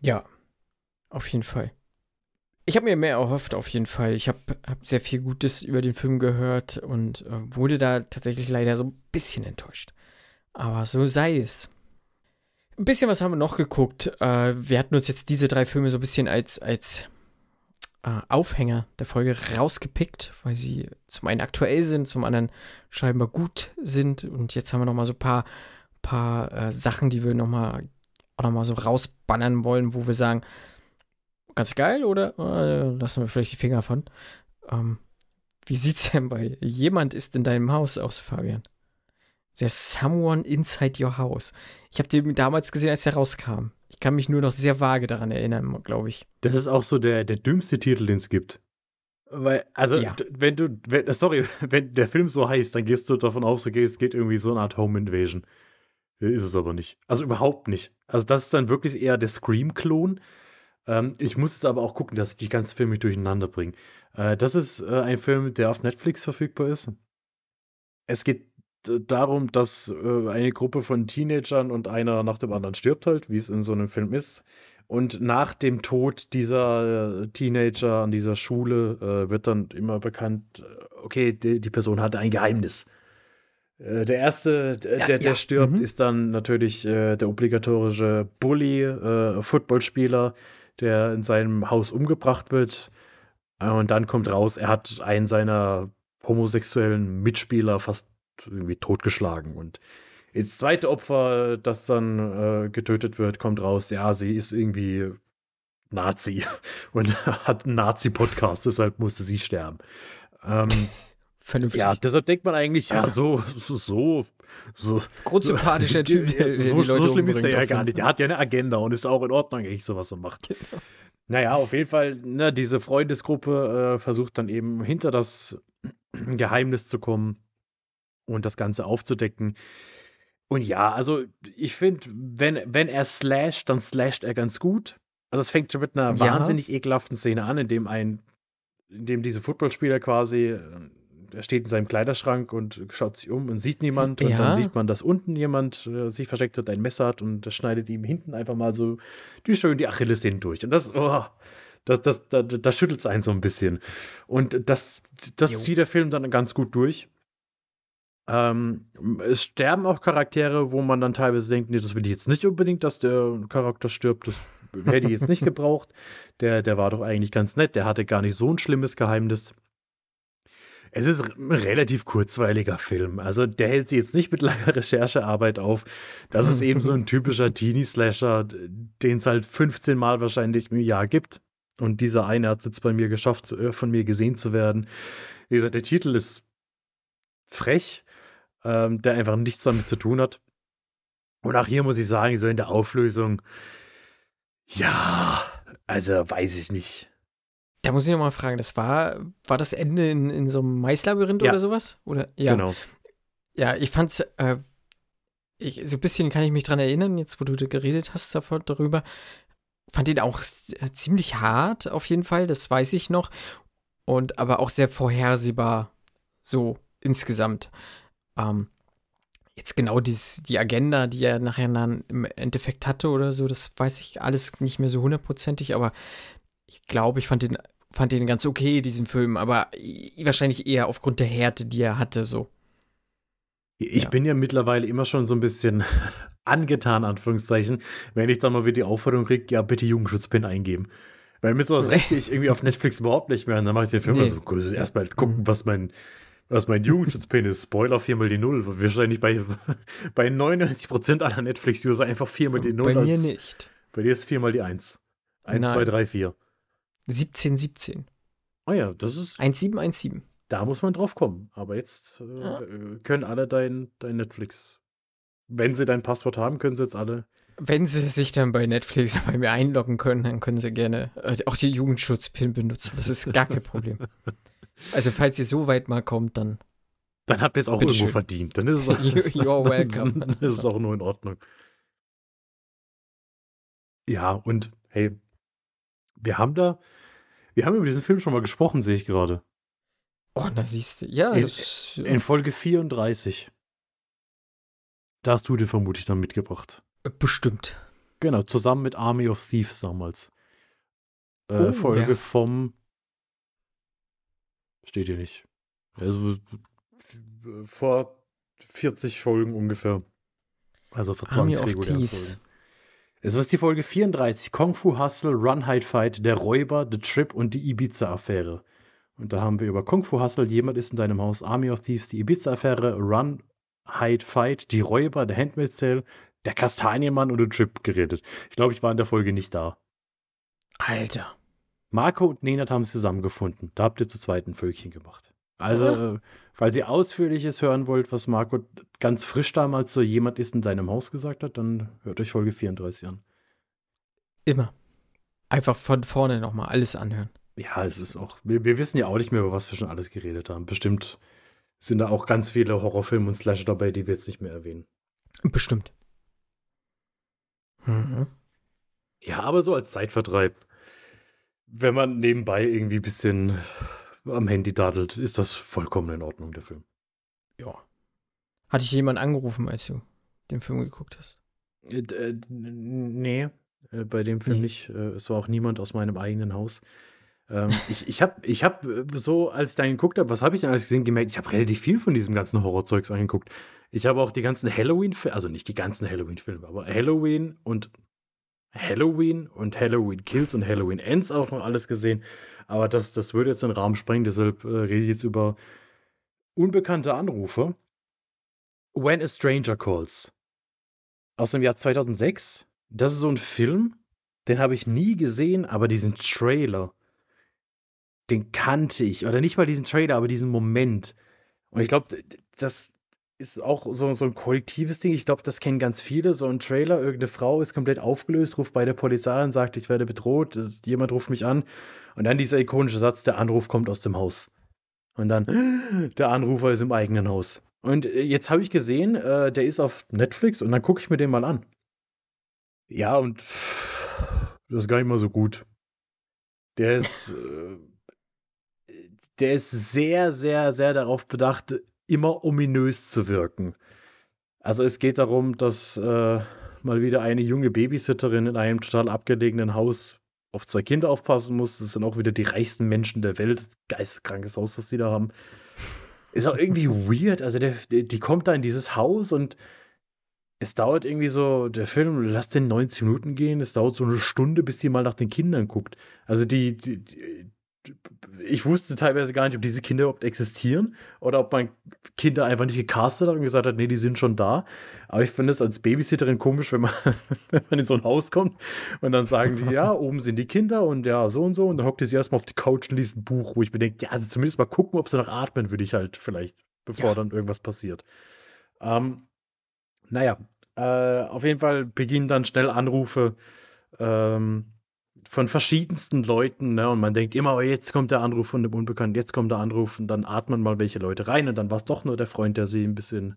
Ja, auf jeden Fall. Ich habe mir mehr erhofft, auf jeden Fall. Ich habe hab sehr viel Gutes über den Film gehört und äh, wurde da tatsächlich leider so ein bisschen enttäuscht. Aber so sei es. Ein bisschen was haben wir noch geguckt. Äh, wir hatten uns jetzt diese drei Filme so ein bisschen als, als äh, Aufhänger der Folge rausgepickt, weil sie zum einen aktuell sind, zum anderen scheinbar gut sind. Und jetzt haben wir noch mal so ein paar, paar äh, Sachen, die wir noch mal, auch noch mal so rausbannern wollen, wo wir sagen, ganz geil oder äh, lassen wir vielleicht die Finger von. Ähm, wie sieht's denn bei jemand ist in deinem Haus aus, Fabian? Der Someone Inside Your House. Ich habe den damals gesehen, als der rauskam. Ich kann mich nur noch sehr vage daran erinnern, glaube ich. Das ist auch so der, der dümmste Titel, den es gibt. Weil, also, ja. wenn du, wenn, sorry, wenn der Film so heißt, dann gehst du davon aus, okay, es geht irgendwie so eine Art Home Invasion. Ist es aber nicht. Also überhaupt nicht. Also, das ist dann wirklich eher der Scream-Klon. Ähm, ich muss jetzt aber auch gucken, dass ich die ganzen Filme durcheinander bringe. Äh, das ist äh, ein Film, der auf Netflix verfügbar ist. Es geht darum, dass äh, eine Gruppe von Teenagern und einer nach dem anderen stirbt halt, wie es in so einem Film ist. Und nach dem Tod dieser äh, Teenager an dieser Schule äh, wird dann immer bekannt, äh, okay, die, die Person hatte ein Geheimnis. Äh, der erste, ja, der, der ja. stirbt, mhm. ist dann natürlich äh, der obligatorische Bully, Footballspieler, der in seinem Haus umgebracht wird. und dann kommt raus, er hat einen seiner homosexuellen Mitspieler fast irgendwie totgeschlagen. Und das zweite Opfer, das dann äh, getötet wird, kommt raus, ja, sie ist irgendwie Nazi und hat einen Nazi-Podcast, deshalb musste sie sterben. Ähm, Vernünftig. Ja, deshalb denkt man eigentlich, ja, so, so, so. so Grundsympathischer Typ, der, der so, so schlimm ist der ja gar nicht. Der hat ja eine Agenda und ist auch in Ordnung, eigentlich, so was er macht. Genau. Naja, auf jeden Fall, ne, diese Freundesgruppe äh, versucht dann eben hinter das Geheimnis zu kommen und das Ganze aufzudecken. Und ja, also ich finde, wenn, wenn er slasht, dann slasht er ganz gut. Also es fängt schon mit einer ja. wahnsinnig ekelhaften Szene an, in dem ein, in dem diese Footballspieler quasi, äh, er steht in seinem Kleiderschrank und schaut sich um und sieht niemand. Und dann sieht man, dass unten jemand äh, sich versteckt hat, ein Messer hat und das schneidet ihm hinten einfach mal so die schön die Achillessehnen durch. Und das, oh, das, das, das, das schüttelt es einen so ein bisschen. Und das, das zieht der Film dann ganz gut durch. Ähm, es sterben auch Charaktere, wo man dann teilweise denkt, nee, das will ich jetzt nicht unbedingt, dass der Charakter stirbt. Das hätte ich jetzt nicht gebraucht. Der, der war doch eigentlich ganz nett. Der hatte gar nicht so ein schlimmes Geheimnis. Es ist ein relativ kurzweiliger Film. Also der hält sich jetzt nicht mit langer Recherchearbeit auf. Das ist eben so ein typischer Teenie-Slasher, den es halt 15 Mal wahrscheinlich im Jahr gibt. Und dieser eine hat es jetzt bei mir geschafft, äh, von mir gesehen zu werden. Wie gesagt, der Titel ist frech, ähm, der einfach nichts damit zu tun hat. Und auch hier muss ich sagen, so in der Auflösung, ja, also weiß ich nicht. Da muss ich nochmal fragen, das war, war das Ende in, in so einem Maislabyrinth Ja. oder sowas? Oder? Ja. Genau. Ja, ich fand's, äh, ich, so ein bisschen kann ich mich dran erinnern, jetzt wo du da geredet hast davon, darüber. Fand ihn auch äh, ziemlich hart, auf jeden Fall, das weiß ich noch. Und aber auch sehr vorhersehbar, so insgesamt. Ähm, jetzt genau dies, die Agenda, die er nachher dann im Endeffekt hatte oder so, das weiß ich alles nicht mehr so hundertprozentig, aber ich glaube, ich fand den, fand den ganz okay, diesen Film, aber wahrscheinlich eher aufgrund der Härte, die er hatte, so. Ich Ja. bin ja mittlerweile immer schon so ein bisschen angetan, Anführungszeichen, wenn ich dann mal wieder die Aufforderung kriege, ja, bitte Jugendschutzpin eingeben. Weil mit sowas rechne ich irgendwie auf Netflix überhaupt nicht mehr. Und dann mache ich den Film Nee. also kurz erstmal gucken, Mhm. was mein, was mein Jugendschutzpin ist. Spoiler viermal die Null. Wahrscheinlich bei, bei 99% aller Netflix-User einfach viermal die Null. Bei mir als- nicht. Bei dir ist viermal die Eins. Eins, Nein. zwei, drei, vier. 17, 17. Oh ja, das ist, 17, 17. da muss man drauf kommen. Aber jetzt äh, Ja. äh, können alle dein, dein Netflix. Wenn sie dein Passwort haben, können sie jetzt alle. Wenn sie sich dann bei Netflix bei mir einloggen können, dann können sie gerne äh, auch die Jugendschutzpin benutzen. Das ist gar kein Problem. Also, falls ihr so weit mal kommt, dann Dann habt ihr es auch irgendwo verdient. Dann ist es auch, You're welcome. dann ist es auch nur in Ordnung. Ja, und hey, wir haben da, wir haben über diesen Film schon mal gesprochen, sehe ich gerade. Oh, da siehst du. Ja, In- das, In Folge 34. Da hast du den vermutlich dann mitgebracht. äh, bestimmt. Genau, zusammen mit Army of Thieves damals. Äh, Oh, Folge ja. vom. Steht hier nicht. Also f- vor 40 Folgen ungefähr. Also vor 20 Army of Thieves. Folgen. Es ist die Folge 34. Kung Fu Hustle, Run Hide Fight, der Räuber, The Trip und die Ibiza-Affäre. Und da haben wir über Kung Fu Hustle, jemand ist in deinem Haus, Army of Thieves, die Ibiza-Affäre, Run Hide Fight, die Räuber, der Handmaid's Tale, der Kastanienmann und The Trip geredet. Ich glaube, ich war in der Folge nicht da. Alter. Marco und Nenad haben es zusammengefunden. Da habt ihr zu zweiten Völkchen gemacht. Also, Aha. äh, falls ihr Ausführliches hören wollt, was Marco ganz frisch damals so jemand ist in seinem Haus gesagt hat, dann hört euch Folge 34 an. Immer. Einfach von vorne nochmal alles anhören. Ja, es ist auch, wir, wir wissen ja auch nicht mehr, über was wir schon alles geredet haben. Bestimmt sind da auch ganz viele Horrorfilme und Slasher dabei, die wir jetzt nicht mehr erwähnen. Bestimmt. Mhm. Ja, aber so als Zeitvertreib, wenn man nebenbei irgendwie ein bisschen am Handy dadelt, ist das vollkommen in Ordnung, der Film. Ja. Hatte ich jemand angerufen, als du den Film geguckt hast? Äh, äh, nee, äh, bei dem Film Nee. nicht. Äh, es war auch niemand aus meinem eigenen Haus. Ähm, ich ich habe ich hab äh, so, als ich dann geguckt habe, was habe ich denn alles gesehen, gemerkt, ich habe relativ viel von diesem ganzen Horrorzeugs angeguckt. Ich habe auch die ganzen Halloween-Filme, also nicht die ganzen Halloween-Filme, aber Halloween und Halloween und Halloween Kills und Halloween Ends auch noch alles gesehen. Aber das, das würde jetzt den Rahmen sprengen, deshalb äh, rede ich jetzt über unbekannte Anrufe. When a Stranger Calls. Aus dem Jahr 2006. Das ist so ein Film, den habe ich nie gesehen, aber diesen Trailer, den kannte ich. Oder nicht mal diesen Trailer, aber diesen Moment. Und ich glaube, das ist auch so, so ein kollektives Ding. Ich glaube, das kennen ganz viele. So ein Trailer, irgendeine Frau ist komplett aufgelöst, ruft bei der Polizei an, sagt, ich werde bedroht, äh, jemand ruft mich an. Und dann dieser ikonische Satz, der Anruf kommt aus dem Haus. Und dann, der Anrufer ist im eigenen Haus. Und äh, jetzt habe ich gesehen, äh, der ist auf Netflix und dann gucke ich mir den mal an. Ja, und das ist gar nicht mal so gut. Der ist, äh, der ist sehr, sehr, sehr darauf bedacht, immer ominös zu wirken. Also es geht darum, dass äh, mal wieder eine junge Babysitterin in einem total abgelegenen Haus auf zwei Kinder aufpassen muss. Das sind auch wieder die reichsten Menschen der Welt. Geisteskrankes Haus, das die da haben. Ist auch irgendwie weird. Also der, die kommt da in dieses Haus und es dauert irgendwie so, der Film, lass den 90 Minuten gehen, es dauert so eine Stunde, bis die mal nach den Kindern guckt. Also die, die ich wusste teilweise gar nicht, ob diese Kinder überhaupt existieren oder ob man Kinder einfach nicht gecastet hat und gesagt hat, nee, die sind schon da. Aber ich finde es als Babysitterin komisch, wenn man, wenn man in so ein Haus kommt und dann sagen die, ja, oben sind die Kinder und ja, so und so. Und dann hockt sie erstmal auf die Couch und liest ein Buch, wo ich mir denke, ja, also zumindest mal gucken, ob sie noch atmen, würde ich halt vielleicht, bevor ja. dann irgendwas passiert. Ähm, naja, äh, auf jeden Fall beginnen dann schnell Anrufe. Ähm, von verschiedensten Leuten, ne? Und man denkt immer, oh, jetzt kommt der Anruf von dem Unbekannten, jetzt kommt der Anruf und dann atmen mal welche Leute rein und dann war es doch nur der Freund, der sie ein bisschen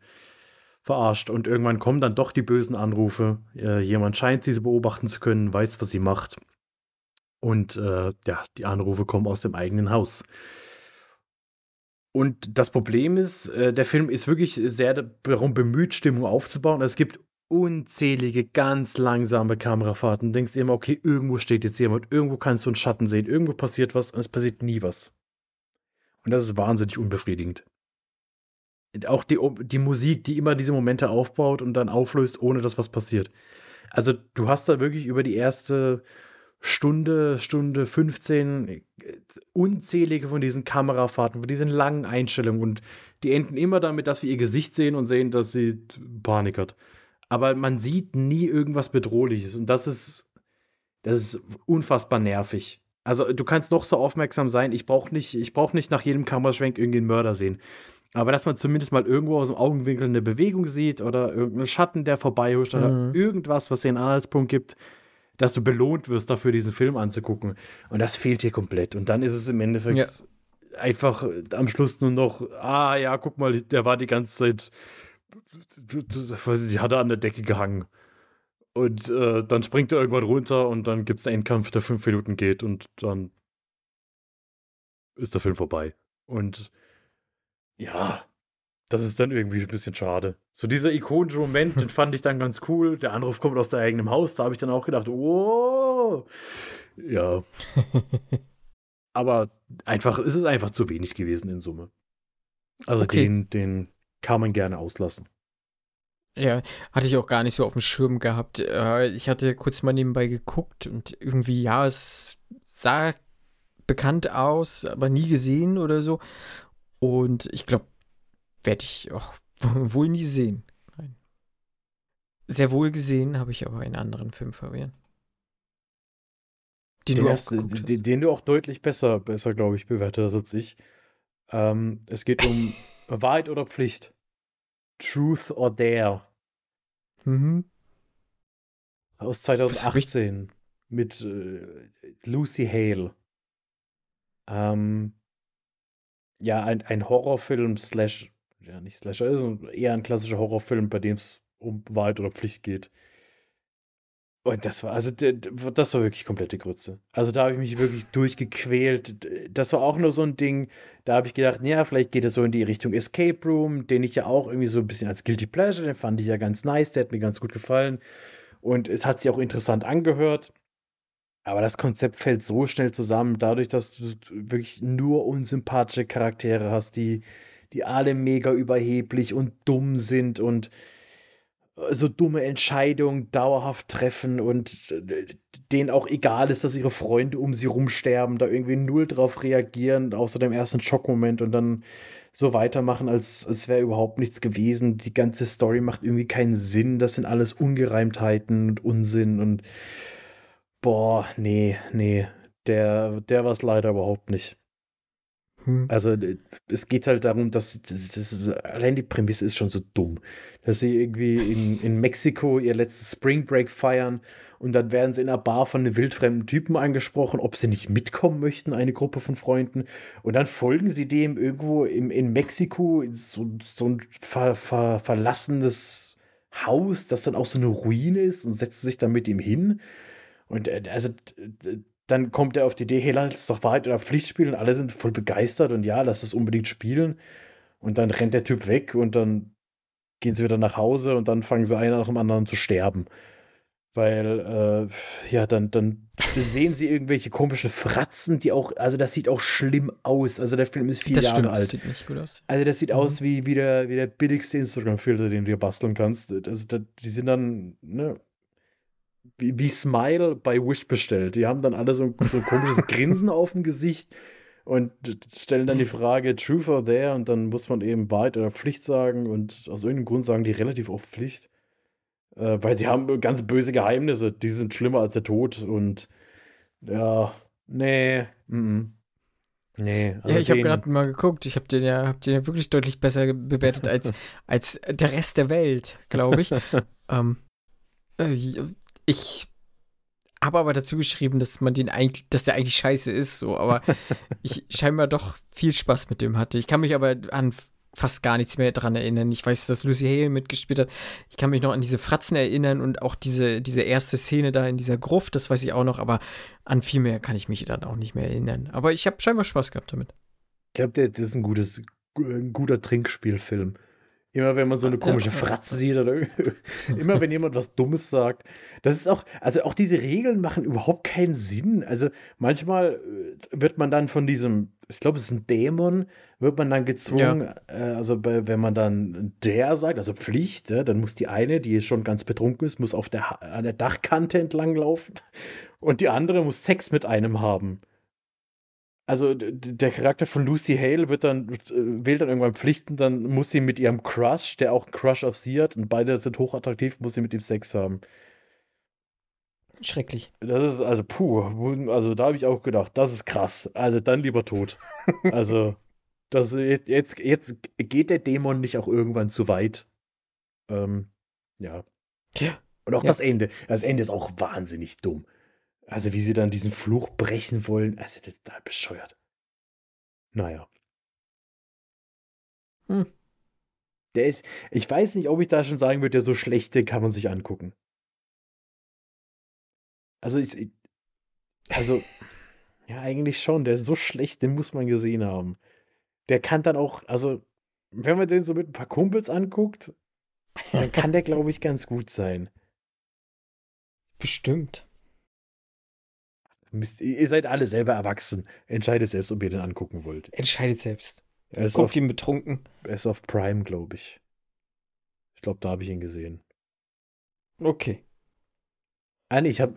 verarscht. Und irgendwann kommen dann doch die bösen Anrufe. Äh, jemand scheint sie beobachten zu können, weiß, was sie macht. Und äh, ja, die Anrufe kommen aus dem eigenen Haus. Und das Problem ist, äh, der Film ist wirklich sehr darum bemüht, Stimmung aufzubauen. Es gibt unzählige ganz langsame Kamerafahrten. Denkst immer, okay, irgendwo steht jetzt jemand, irgendwo kannst du einen Schatten sehen, irgendwo passiert was und es passiert nie was. Und das ist wahnsinnig unbefriedigend. Und auch die, die Musik, die immer diese Momente aufbaut und dann auflöst, ohne dass was passiert. Also du hast da wirklich über die erste Stunde, Stunde 15 äh, unzählige von diesen Kamerafahrten, von diesen langen Einstellungen und die enden immer damit, dass wir ihr Gesicht sehen und sehen, dass sie Panik hat aber man sieht nie irgendwas Bedrohliches. Und das ist, das ist unfassbar nervig. Also du kannst noch so aufmerksam sein, ich brauche nicht, ich brauch nicht nach jedem Kameraschwenk irgendwie einen Mörder sehen. Aber dass man zumindest mal irgendwo aus dem Augenwinkel eine Bewegung sieht oder irgendeinen Schatten, der vorbeihuscht oder mhm. irgendwas, was dir einen Anhaltspunkt gibt, dass du belohnt wirst, dafür diesen Film anzugucken. Und das fehlt hier komplett. Und dann ist es im Endeffekt ja. einfach am Schluss nur noch, ah ja, guck mal, der war die ganze Zeit die hat er an der Decke gehangen. Und äh, dann springt er irgendwann runter und dann gibt es einen Kampf, der fünf Minuten geht und dann ist der Film vorbei. Und ja, das ist dann irgendwie ein bisschen schade. So dieser ikonische Moment, den fand ich dann ganz cool. Der Anruf kommt aus der eigenen Haus, da habe ich dann auch gedacht, oh, ja. Aber einfach, es ist einfach zu wenig gewesen in Summe. Also okay. den, den kann man gerne auslassen. Ja, hatte ich auch gar nicht so auf dem Schirm gehabt. Äh, ich hatte kurz mal nebenbei geguckt und irgendwie, ja, es sah bekannt aus, aber nie gesehen oder so. Und ich glaube, werde ich auch wohl nie sehen. Nein. Sehr wohl gesehen habe ich aber einen anderen Film, Fabian. Den, den, du auch geguckt den, den, du auch deutlich besser, besser glaube ich, bewertet hast als ich. Ähm, es geht um Wahrheit oder Pflicht. Truth or Dare. Mhm. Aus 2018 mit äh, Lucy Hale. Ähm, ja, ein, ein Horrorfilm, slash, ja, nicht Slasher, ist eher ein klassischer Horrorfilm, bei dem es um Wahrheit oder Pflicht geht. Und das war, also, das war wirklich komplette Grütze. Also, da habe ich mich wirklich durchgequält. Das war auch nur so ein Ding, da habe ich gedacht, ja, vielleicht geht es so in die Richtung Escape Room, den ich ja auch irgendwie so ein bisschen als Guilty Pleasure, den fand ich ja ganz nice, der hat mir ganz gut gefallen. Und es hat sich auch interessant angehört. Aber das Konzept fällt so schnell zusammen, dadurch, dass du wirklich nur unsympathische Charaktere hast, die, die alle mega überheblich und dumm sind und so dumme Entscheidungen dauerhaft treffen und äh, denen auch egal ist, dass ihre Freunde um sie rumsterben, da irgendwie null drauf reagieren, außer dem ersten Schockmoment und dann so weitermachen, als, als wäre überhaupt nichts gewesen. Die ganze Story macht irgendwie keinen Sinn. Das sind alles Ungereimtheiten und Unsinn und boah, nee, nee, der, der war es leider überhaupt nicht. Hm. Also äh, es geht halt darum, dass das, allein die Prämisse ist schon so dumm, dass sie irgendwie in, in Mexiko ihr letztes Spring Break feiern und dann werden sie in einer Bar von einem wildfremden Typen angesprochen, ob sie nicht mitkommen möchten, eine Gruppe von Freunden. Und dann folgen sie dem irgendwo im, in Mexiko so, so ein ver, ver, verlassenes Haus, das dann auch so eine Ruine ist und setzen sich dann mit ihm hin. Und äh, also dann kommt er auf die Idee, hey, lass es doch Wahrheit oder Pflicht spielen. Alle sind voll begeistert und ja, lass es unbedingt spielen. Und dann rennt der Typ weg und dann gehen sie wieder nach Hause und dann fangen sie einer nach dem anderen zu sterben. Weil, äh, ja, dann, dann sehen sie irgendwelche komischen Fratzen, die auch, also das sieht auch schlimm aus. Also der Film ist vier das Jahre stimmt, alt. Das sieht nicht gut aus. Also das sieht mhm. aus wie, wie, der, wie der billigste Instagram-Filter, den du dir basteln kannst. Also, die sind dann, ne, wie, wie Smile bei Wish bestellt. Die haben dann alle so, so ein komisches Grinsen auf dem Gesicht und stellen dann die Frage Truth or Dare und dann muss man eben Wahrheit oder Pflicht sagen und aus irgendeinem Grund sagen die relativ oft Pflicht. Äh, weil sie haben ganz böse Geheimnisse, die sind schlimmer als der Tod und ja, nee, mm, nee. Also ja, ich habe gerade mal geguckt, ich habe den ja, hab den ja wirklich deutlich besser bewertet als, als der Rest der Welt, glaube ich. ähm, äh, ich habe aber dazu geschrieben, dass man den eigentlich, dass der eigentlich scheiße ist, so, aber ich scheinbar doch viel Spaß mit dem hatte. Ich kann mich aber an fast gar nichts mehr dran erinnern. Ich weiß, dass Lucy Hale mitgespielt hat. Ich kann mich noch an diese Fratzen erinnern und auch diese, diese erste Szene da in dieser Gruft, das weiß ich auch noch, aber an viel mehr kann ich mich dann auch nicht mehr erinnern. Aber ich habe scheinbar Spaß gehabt damit. Ich glaube, das ist ein gutes, ein guter Trinkspielfilm. Immer wenn man so eine komische Fratze sieht oder immer wenn jemand was Dummes sagt. Das ist auch, also auch diese Regeln machen überhaupt keinen Sinn. Also manchmal äh, wird man dann von diesem, ich glaube, es ist ein Dämon, wird man dann gezwungen, ja. äh, also bei, wenn man dann der sagt, also Pflicht, äh, dann muss die eine, die schon ganz betrunken ist, muss auf der, an der Dachkante entlang laufen und die andere muss Sex mit einem haben also der Charakter von Lucy Hale wird dann, äh, wählt dann irgendwann Pflichten, dann muss sie mit ihrem Crush, der auch einen Crush auf sie hat, und beide sind hochattraktiv, muss sie mit ihm Sex haben. Schrecklich. Das ist also puh, also da habe ich auch gedacht, das ist krass. Also dann lieber tot. also das jetzt jetzt geht der Dämon nicht auch irgendwann zu weit. Ähm, ja. Ja. Und auch ja. das Ende. Das Ende ist auch wahnsinnig dumm. Also wie sie dann diesen Fluch brechen wollen, also das ist total bescheuert. Naja. Hm. Der ist, ich weiß nicht, ob ich da schon sagen würde, der so schlechte kann man sich angucken. Also, ich, also, ja, eigentlich schon. Der ist so schlecht, den muss man gesehen haben. Der kann dann auch, also, wenn man den so mit ein paar Kumpels anguckt, dann kann der, glaube ich, ganz gut sein. Bestimmt. Müsst, ihr seid alle selber erwachsen. Entscheidet selbst, ob ihr den angucken wollt. Entscheidet selbst. Guckt ihn betrunken. Er ist auf Prime, glaube ich. Ich glaube, da habe ich ihn gesehen. Okay. Ah, nee, ich habe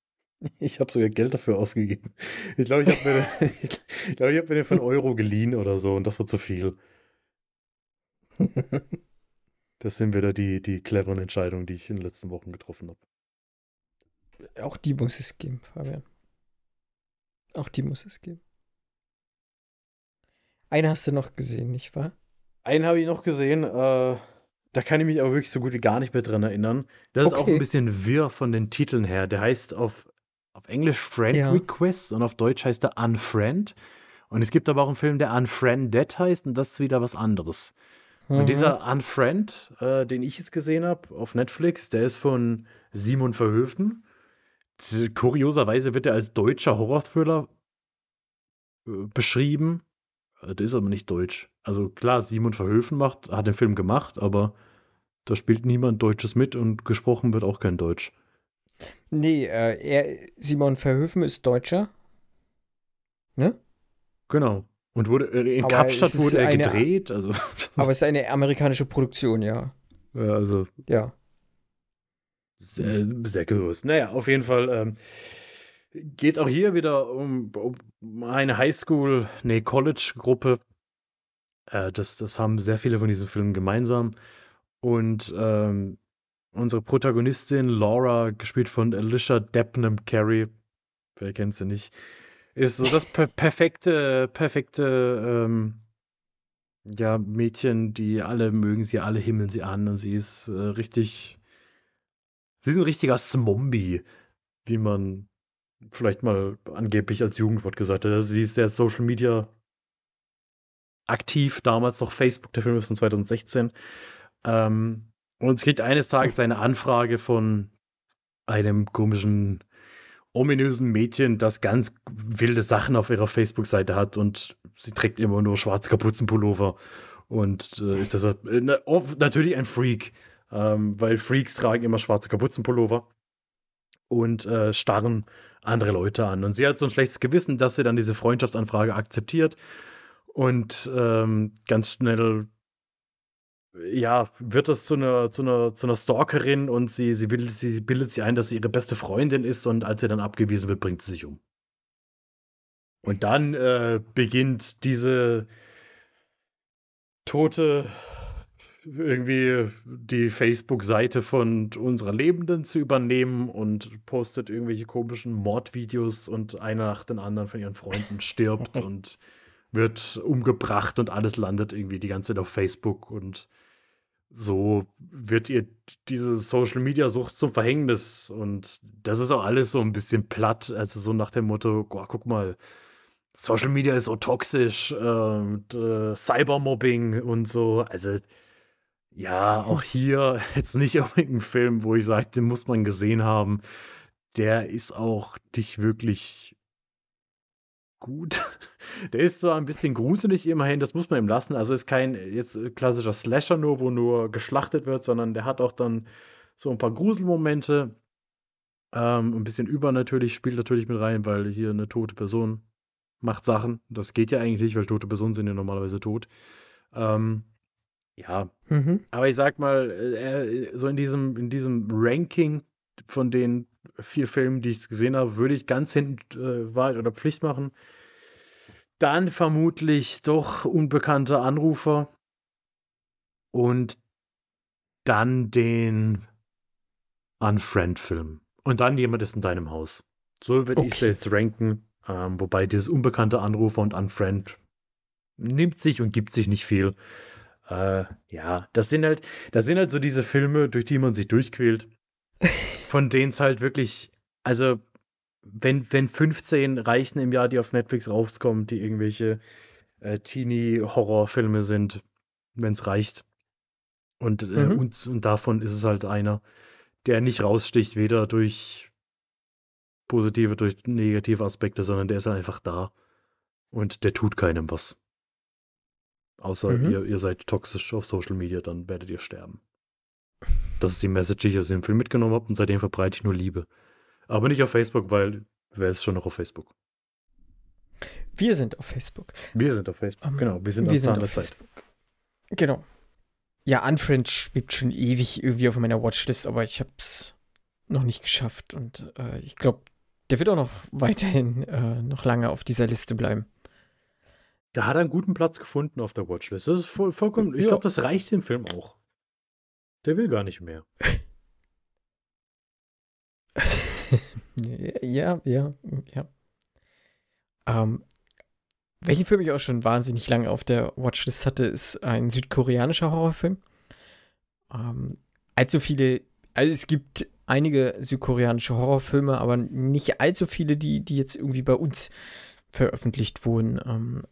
ich habe sogar Geld dafür ausgegeben. Ich glaube, ich habe mir, ich glaub, ich hab mir den von Euro geliehen oder so und das war zu viel. Das sind wieder die, die cleveren Entscheidungen, die ich in den letzten Wochen getroffen habe. Auch die muss es geben, Fabian. Auch die muss es geben. Eine hast du noch gesehen, nicht wahr? Einen habe ich noch gesehen. Äh, da kann ich mich aber wirklich so gut wie gar nicht mehr dran erinnern. Das okay. ist auch ein bisschen wirr von den Titeln her. Der heißt auf, auf Englisch Friend ja. Request und auf Deutsch heißt er Unfriend. Und es gibt aber auch einen Film, der Unfriended heißt und das ist wieder was anderes. Mhm. Und dieser Unfriend, äh, den ich jetzt gesehen habe auf Netflix, der ist von Simon Verhöften. Kurioserweise wird er als deutscher Horror-Thriller äh, beschrieben. Äh, das ist aber nicht deutsch. Also klar, Simon Verhöfen macht, hat den Film gemacht, aber da spielt niemand Deutsches mit und gesprochen wird auch kein Deutsch. Nee, äh, er, Simon Verhöfen ist Deutscher. Ne? Genau. Und wurde äh, in aber Kapstadt wurde er eine, gedreht. Also. Aber es ist eine amerikanische Produktion, ja. Ja, also. Ja. Sehr, sehr groß. Naja, auf jeden Fall ähm, geht es auch hier wieder um, um eine Highschool, nee, College-Gruppe. Äh, das, das haben sehr viele von diesen Filmen gemeinsam. Und ähm, unsere Protagonistin Laura, gespielt von Alicia Debnam Carey, wer kennt sie nicht, ist so das per perfekte, perfekte ähm, ja, Mädchen, die alle mögen sie, alle himmeln sie an und sie ist äh, richtig Sie ist ein richtiger Zombie, wie man vielleicht mal angeblich als Jugendwort gesagt hat. Also sie ist sehr Social Media aktiv, damals noch Facebook, der Film ist von 2016. Ähm, und es kriegt eines Tages eine Anfrage von einem komischen, ominösen Mädchen, das ganz wilde Sachen auf ihrer Facebook-Seite hat und sie trägt immer nur schwarze Kapuzenpullover und äh, ist deshalb äh, natürlich ein Freak. Ähm, weil Freaks tragen immer schwarze Kapuzenpullover und äh, starren andere Leute an. Und sie hat so ein schlechtes Gewissen, dass sie dann diese Freundschaftsanfrage akzeptiert und ähm, ganz schnell ja, wird das zu einer, zu einer, zu einer Stalkerin und sie, sie, will, sie bildet sie ein, dass sie ihre beste Freundin ist und als sie dann abgewiesen wird, bringt sie sich um. Und dann äh, beginnt diese tote irgendwie die Facebook-Seite von unserer Lebenden zu übernehmen und postet irgendwelche komischen Mordvideos und einer nach den anderen von ihren Freunden stirbt und wird umgebracht und alles landet irgendwie die ganze Zeit auf Facebook. Und so wird ihr diese Social Media Sucht zum Verhängnis. Und das ist auch alles so ein bisschen platt, also so nach dem Motto, oh, guck mal, Social Media ist so toxisch, äh, äh, Cybermobbing und so, also ja, auch hier jetzt nicht unbedingt ein Film, wo ich sage, den muss man gesehen haben. Der ist auch nicht wirklich gut. Der ist zwar ein bisschen gruselig immerhin, das muss man ihm lassen. Also ist kein jetzt klassischer Slasher nur, wo nur geschlachtet wird, sondern der hat auch dann so ein paar Gruselmomente. Ähm, ein bisschen übernatürlich spielt natürlich mit rein, weil hier eine tote Person macht Sachen. Das geht ja eigentlich nicht, weil tote Personen sind ja normalerweise tot. Ähm, ja, mhm. aber ich sag mal, äh, so in diesem, in diesem Ranking von den vier Filmen, die ich gesehen habe, würde ich ganz hinten äh, Wahrheit oder Pflicht machen. Dann vermutlich doch unbekannte Anrufer und dann den Unfriend-Film. Und dann jemand ist in deinem Haus. So würde okay. ich es jetzt ranken. Ähm, wobei dieses unbekannte Anrufer und Unfriend nimmt sich und gibt sich nicht viel. Äh, ja, das sind halt, das sind halt so diese Filme, durch die man sich durchquält, von denen es halt wirklich, also wenn, wenn 15 reichen im Jahr, die auf Netflix rauskommen, die irgendwelche äh, Teenie-Horrorfilme sind, wenn es reicht. Und, äh, mhm. und, und davon ist es halt einer, der nicht raussticht, weder durch positive, durch negative Aspekte, sondern der ist einfach da. Und der tut keinem was. Außer mhm. ihr, ihr seid toxisch auf Social Media, dann werdet ihr sterben. Das ist die Message, die ich aus dem Film mitgenommen habe und seitdem verbreite ich nur Liebe. Aber nicht auf Facebook, weil wer ist schon noch auf Facebook? Wir sind auf Facebook. Wir sind auf Facebook, um, genau. Wir sind, wir sind auf Facebook. Genau. Ja, Unfriend schwebt schon ewig irgendwie auf meiner Watchlist, aber ich habe es noch nicht geschafft und äh, ich glaube, der wird auch noch weiterhin äh, noch lange auf dieser Liste bleiben. Da hat er einen guten Platz gefunden auf der Watchlist. Das ist voll, vollkommen. Ich glaube, das reicht dem Film auch. Der will gar nicht mehr. ja, ja, ja. Ähm, welchen Film ich auch schon wahnsinnig lange auf der Watchlist hatte, ist ein südkoreanischer Horrorfilm. Ähm, allzu viele, also es gibt einige südkoreanische Horrorfilme, aber nicht allzu viele, die, die jetzt irgendwie bei uns veröffentlicht wurden. Ähm,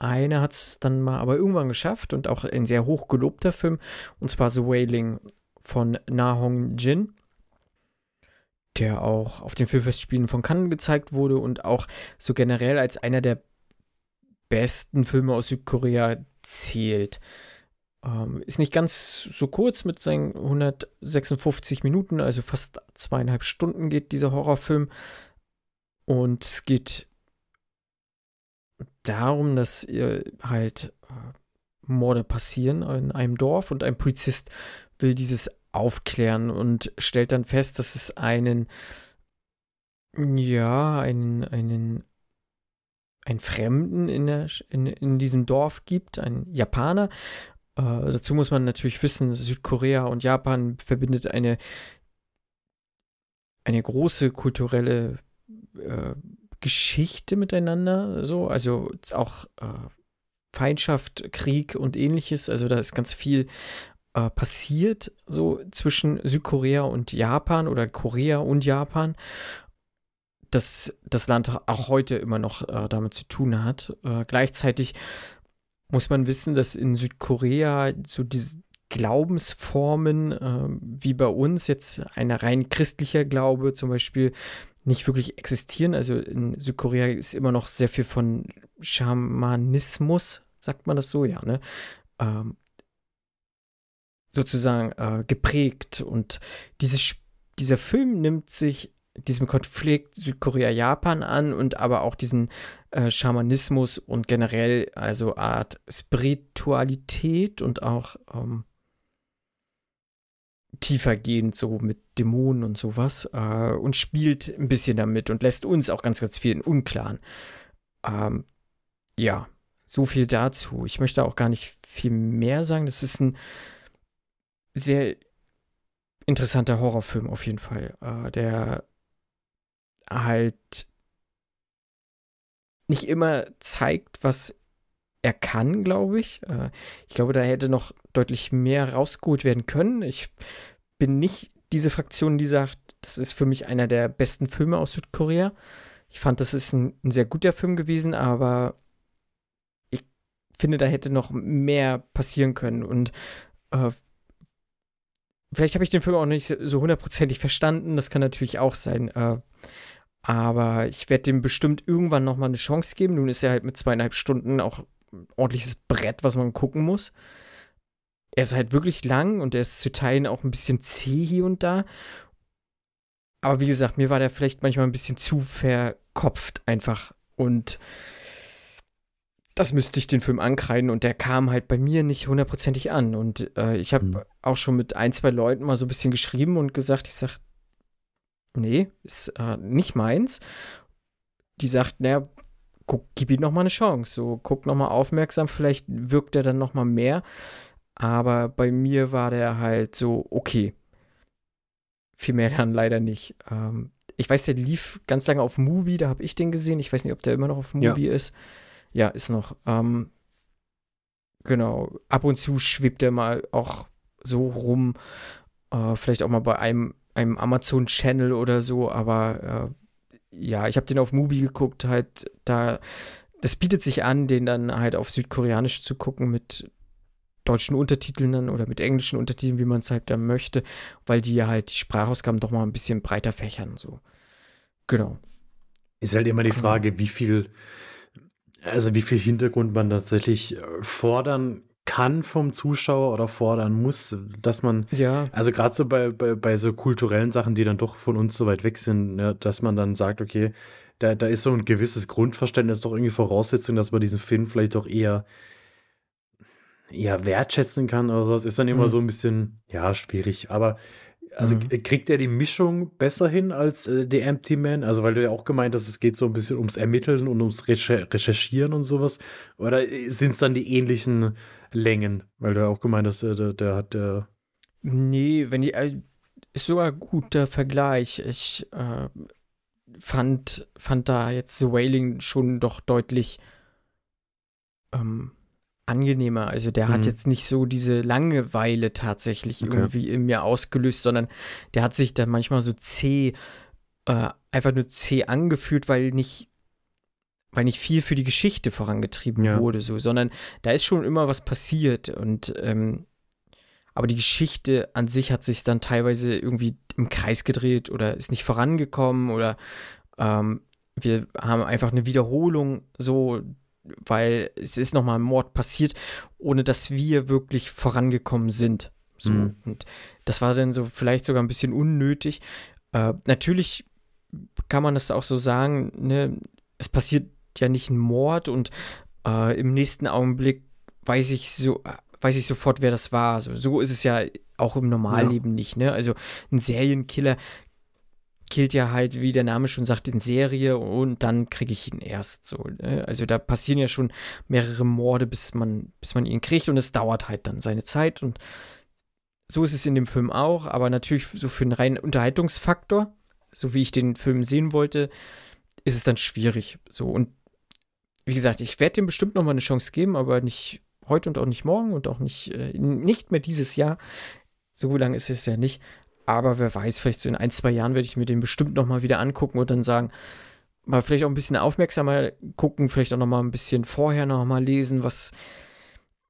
einer hat es dann mal aber irgendwann geschafft und auch ein sehr hoch gelobter Film, und zwar The Wailing von Na Hong Jin, der auch auf den Filmfestspielen von Cannes gezeigt wurde und auch so generell als einer der besten Filme aus Südkorea zählt. Ähm, ist nicht ganz so kurz mit seinen 156 Minuten, also fast zweieinhalb Stunden geht dieser Horrorfilm. Und es geht darum, dass äh, halt äh, Morde passieren in einem Dorf und ein Polizist will dieses aufklären und stellt dann fest, dass es einen, ja, einen, einen, einen Fremden in, der, in, in diesem Dorf gibt, einen Japaner. Äh, dazu muss man natürlich wissen, Südkorea und Japan verbindet eine, eine große kulturelle äh, Geschichte miteinander, so, also auch äh, Feindschaft, Krieg und ähnliches. Also da ist ganz viel äh, passiert, so zwischen Südkorea und Japan oder Korea und Japan. Dass das Land auch heute immer noch äh, damit zu tun hat. Äh, gleichzeitig muss man wissen, dass in Südkorea so diese Glaubensformen, äh, wie bei uns jetzt ein rein christlicher Glaube zum Beispiel, nicht wirklich existieren. Also in Südkorea ist immer noch sehr viel von Schamanismus, sagt man das so, ja, ne? Ähm, sozusagen äh, geprägt. Und dieses, dieser Film nimmt sich diesem Konflikt Südkorea-Japan an und aber auch diesen äh, Schamanismus und generell also Art Spiritualität und auch ähm, tiefergehend so mit Dämonen und sowas äh, und spielt ein bisschen damit und lässt uns auch ganz, ganz viel in Unklaren. Ähm, ja, so viel dazu. Ich möchte auch gar nicht viel mehr sagen. Das ist ein sehr interessanter Horrorfilm auf jeden Fall, äh, der halt nicht immer zeigt, was er kann, glaube ich. Äh, ich glaube, da hätte noch deutlich mehr rausgeholt werden können. Ich bin nicht diese Fraktion, die sagt, das ist für mich einer der besten Filme aus Südkorea. Ich fand, das ist ein, ein sehr guter Film gewesen, aber ich finde, da hätte noch mehr passieren können. Und äh, vielleicht habe ich den Film auch nicht so hundertprozentig verstanden. Das kann natürlich auch sein. Äh, aber ich werde dem bestimmt irgendwann noch mal eine Chance geben. Nun ist er halt mit zweieinhalb Stunden auch ordentliches Brett, was man gucken muss. Er ist halt wirklich lang und er ist zu Teilen auch ein bisschen zäh hier und da. Aber wie gesagt, mir war der vielleicht manchmal ein bisschen zu verkopft einfach. Und das müsste ich den Film ankreiden und der kam halt bei mir nicht hundertprozentig an. Und äh, ich habe mhm. auch schon mit ein, zwei Leuten mal so ein bisschen geschrieben und gesagt, ich sag, nee, ist äh, nicht meins. Die sagt, naja, guck, gib ihm noch mal eine Chance. So, guck noch mal aufmerksam, vielleicht wirkt er dann noch mal mehr. Aber bei mir war der halt so, okay. Viel mehr dann leider nicht. Ähm, ich weiß, der lief ganz lange auf Mubi, da habe ich den gesehen. Ich weiß nicht, ob der immer noch auf Mubi ja. ist. Ja, ist noch. Ähm, genau. Ab und zu schwebt der mal auch so rum. Äh, vielleicht auch mal bei einem einem Amazon-Channel oder so, aber äh, ja, ich habe den auf Mubi geguckt, halt da, das bietet sich an, den dann halt auf Südkoreanisch zu gucken mit deutschen Untertiteln dann oder mit englischen Untertiteln, wie man es halt dann möchte, weil die ja halt die Sprachausgaben doch mal ein bisschen breiter fächern, so. Genau. Ist halt immer die Frage, wie viel, also wie viel Hintergrund man tatsächlich äh, fordern kann vom Zuschauer oder fordern muss, dass man, ja. also gerade so bei, bei, bei so kulturellen Sachen, die dann doch von uns so weit weg sind, ne, dass man dann sagt, okay, da, da ist so ein gewisses Grundverständnis doch irgendwie Voraussetzung, dass man diesen Film vielleicht doch eher, eher wertschätzen kann oder sowas, ist dann immer mhm. so ein bisschen, ja, schwierig. Aber also mhm. kriegt er die Mischung besser hin als äh, The Empty Man? Also, weil du ja auch gemeint hast, es geht so ein bisschen ums Ermitteln und ums Recherchieren und sowas. Oder äh, sind es dann die ähnlichen Längen? Weil du ja auch gemeint hast, der, der hat der. Nee, wenn die. Also, ist sogar ein guter Vergleich. Ich äh, fand, fand da jetzt The Wailing schon doch deutlich ähm, angenehmer. Also der mhm. hat jetzt nicht so diese Langeweile tatsächlich okay. irgendwie in mir ausgelöst, sondern der hat sich dann manchmal so zäh, äh, einfach nur zäh angefühlt, weil nicht weil nicht viel für die Geschichte vorangetrieben ja. wurde, so, sondern da ist schon immer was passiert und ähm, aber die Geschichte an sich hat sich dann teilweise irgendwie im Kreis gedreht oder ist nicht vorangekommen oder ähm, wir haben einfach eine Wiederholung so weil es ist nochmal ein Mord passiert, ohne dass wir wirklich vorangekommen sind. So. Mhm. Und das war dann so vielleicht sogar ein bisschen unnötig. Äh, natürlich kann man das auch so sagen, ne? es passiert ja nicht ein Mord und äh, im nächsten Augenblick weiß ich so, weiß ich sofort, wer das war. So, so ist es ja auch im Normalleben ja. nicht, ne? Also ein Serienkiller killt ja halt, wie der Name schon sagt, in Serie und dann kriege ich ihn erst so. Ne? Also da passieren ja schon mehrere Morde, bis man, bis man ihn kriegt und es dauert halt dann seine Zeit und so ist es in dem Film auch, aber natürlich so für einen reinen Unterhaltungsfaktor, so wie ich den Film sehen wollte, ist es dann schwierig. So und wie gesagt, ich werde dem bestimmt noch mal eine Chance geben, aber nicht heute und auch nicht morgen und auch nicht, äh, nicht mehr dieses Jahr. So lange ist es ja nicht. Aber wer weiß, vielleicht so in ein, zwei Jahren werde ich mir den bestimmt nochmal wieder angucken und dann sagen, mal vielleicht auch ein bisschen aufmerksamer gucken, vielleicht auch nochmal ein bisschen vorher nochmal lesen, was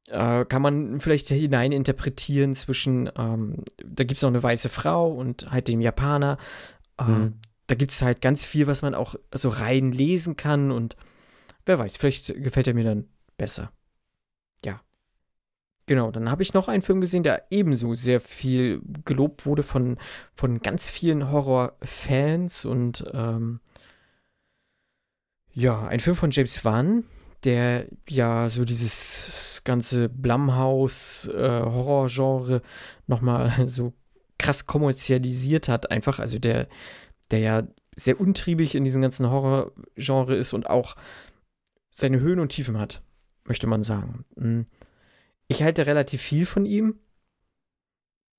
äh, kann man vielleicht hinein interpretieren zwischen, ähm, da gibt es noch eine weiße Frau und halt dem Japaner. Äh, mhm. Da gibt es halt ganz viel, was man auch so rein lesen kann und wer weiß, vielleicht gefällt er mir dann besser. Genau, dann habe ich noch einen Film gesehen, der ebenso sehr viel gelobt wurde von, von ganz vielen Horrorfans und ähm, ja, ein Film von James Wan, der ja so dieses ganze Blumhouse-Horror-Genre äh, nochmal so krass kommerzialisiert hat, einfach. Also der, der ja sehr untriebig in diesem ganzen Horror-Genre ist und auch seine Höhen und Tiefen hat, möchte man sagen. Mhm. Ich halte relativ viel von ihm.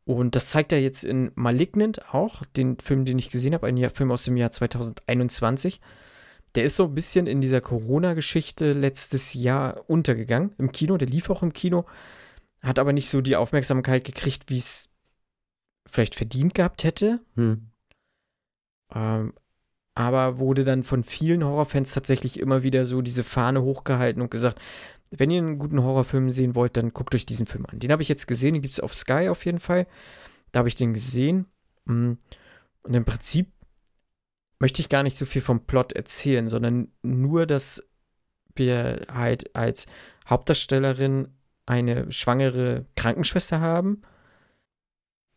Und das zeigt er jetzt in Malignant auch, den Film, den ich gesehen habe, ein Film aus dem Jahr 2021. Der ist so ein bisschen in dieser Corona-Geschichte letztes Jahr untergegangen im Kino. Der lief auch im Kino, hat aber nicht so die Aufmerksamkeit gekriegt, wie es vielleicht verdient gehabt hätte. Hm. Ähm, aber wurde dann von vielen Horrorfans tatsächlich immer wieder so diese Fahne hochgehalten und gesagt, wenn ihr einen guten Horrorfilm sehen wollt, dann guckt euch diesen Film an. Den habe ich jetzt gesehen, den gibt es auf Sky auf jeden Fall. Da habe ich den gesehen. Mm. Und im Prinzip möchte ich gar nicht so viel vom Plot erzählen, sondern nur, dass wir halt als Hauptdarstellerin eine schwangere Krankenschwester haben,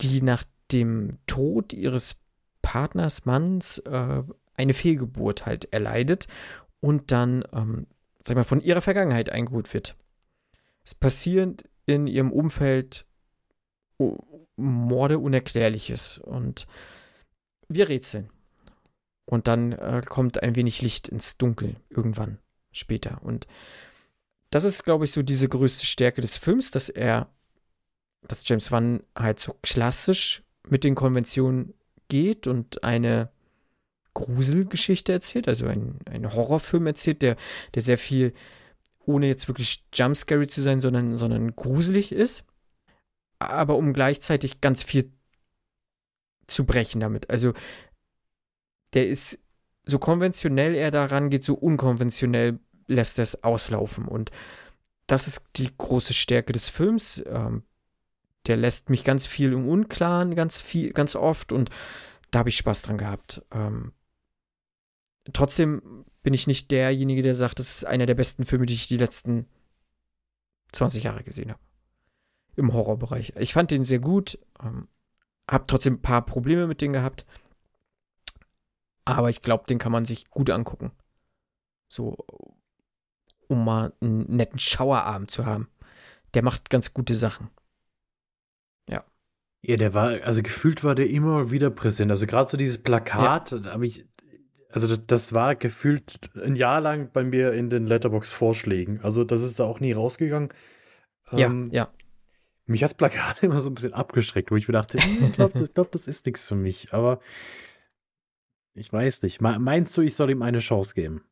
die nach dem Tod ihres Partners, Manns, äh, eine Fehlgeburt halt erleidet und dann ähm, sag mal, von ihrer Vergangenheit eingeholt wird. Es passieren in ihrem Umfeld Morde Unerklärliches und wir rätseln. Und dann äh, kommt ein wenig Licht ins Dunkel irgendwann später. Und das ist, glaube ich, so diese größte Stärke des Films, dass er, dass James Wan halt so klassisch mit den Konventionen geht und eine Gruselgeschichte erzählt, also ein, ein Horrorfilm erzählt, der, der sehr viel, ohne jetzt wirklich jumpscary zu sein, sondern, sondern gruselig ist, aber um gleichzeitig ganz viel zu brechen damit. Also der ist so konventionell er daran geht, so unkonventionell lässt er es auslaufen. Und das ist die große Stärke des Films. Ähm, der lässt mich ganz viel im Unklaren, ganz viel, ganz oft und da habe ich Spaß dran gehabt. Ähm, trotzdem bin ich nicht derjenige, der sagt, das ist einer der besten Filme, die ich die letzten 20 Jahre gesehen habe. Im Horrorbereich. Ich fand den sehr gut, ähm, habe trotzdem ein paar Probleme mit denen gehabt. Aber ich glaube, den kann man sich gut angucken. So, um mal einen netten Schauerabend zu haben. Der macht ganz gute Sachen. Ja. Ja, der war, also gefühlt war der immer wieder präsent. Also gerade so dieses Plakat, ja. habe ich, also das, das, war gefühlt ein Jahr lang bei mir in den Letterbox-Vorschlägen. Also das ist da auch nie rausgegangen. Ja, ähm, ja. Mich hat das Plakat immer so ein bisschen abgeschreckt, wo ich mir dachte, hm, ich glaube, glaub, das ist nichts für mich. Aber ich weiß nicht. Meinst du, ich soll ihm eine Chance geben?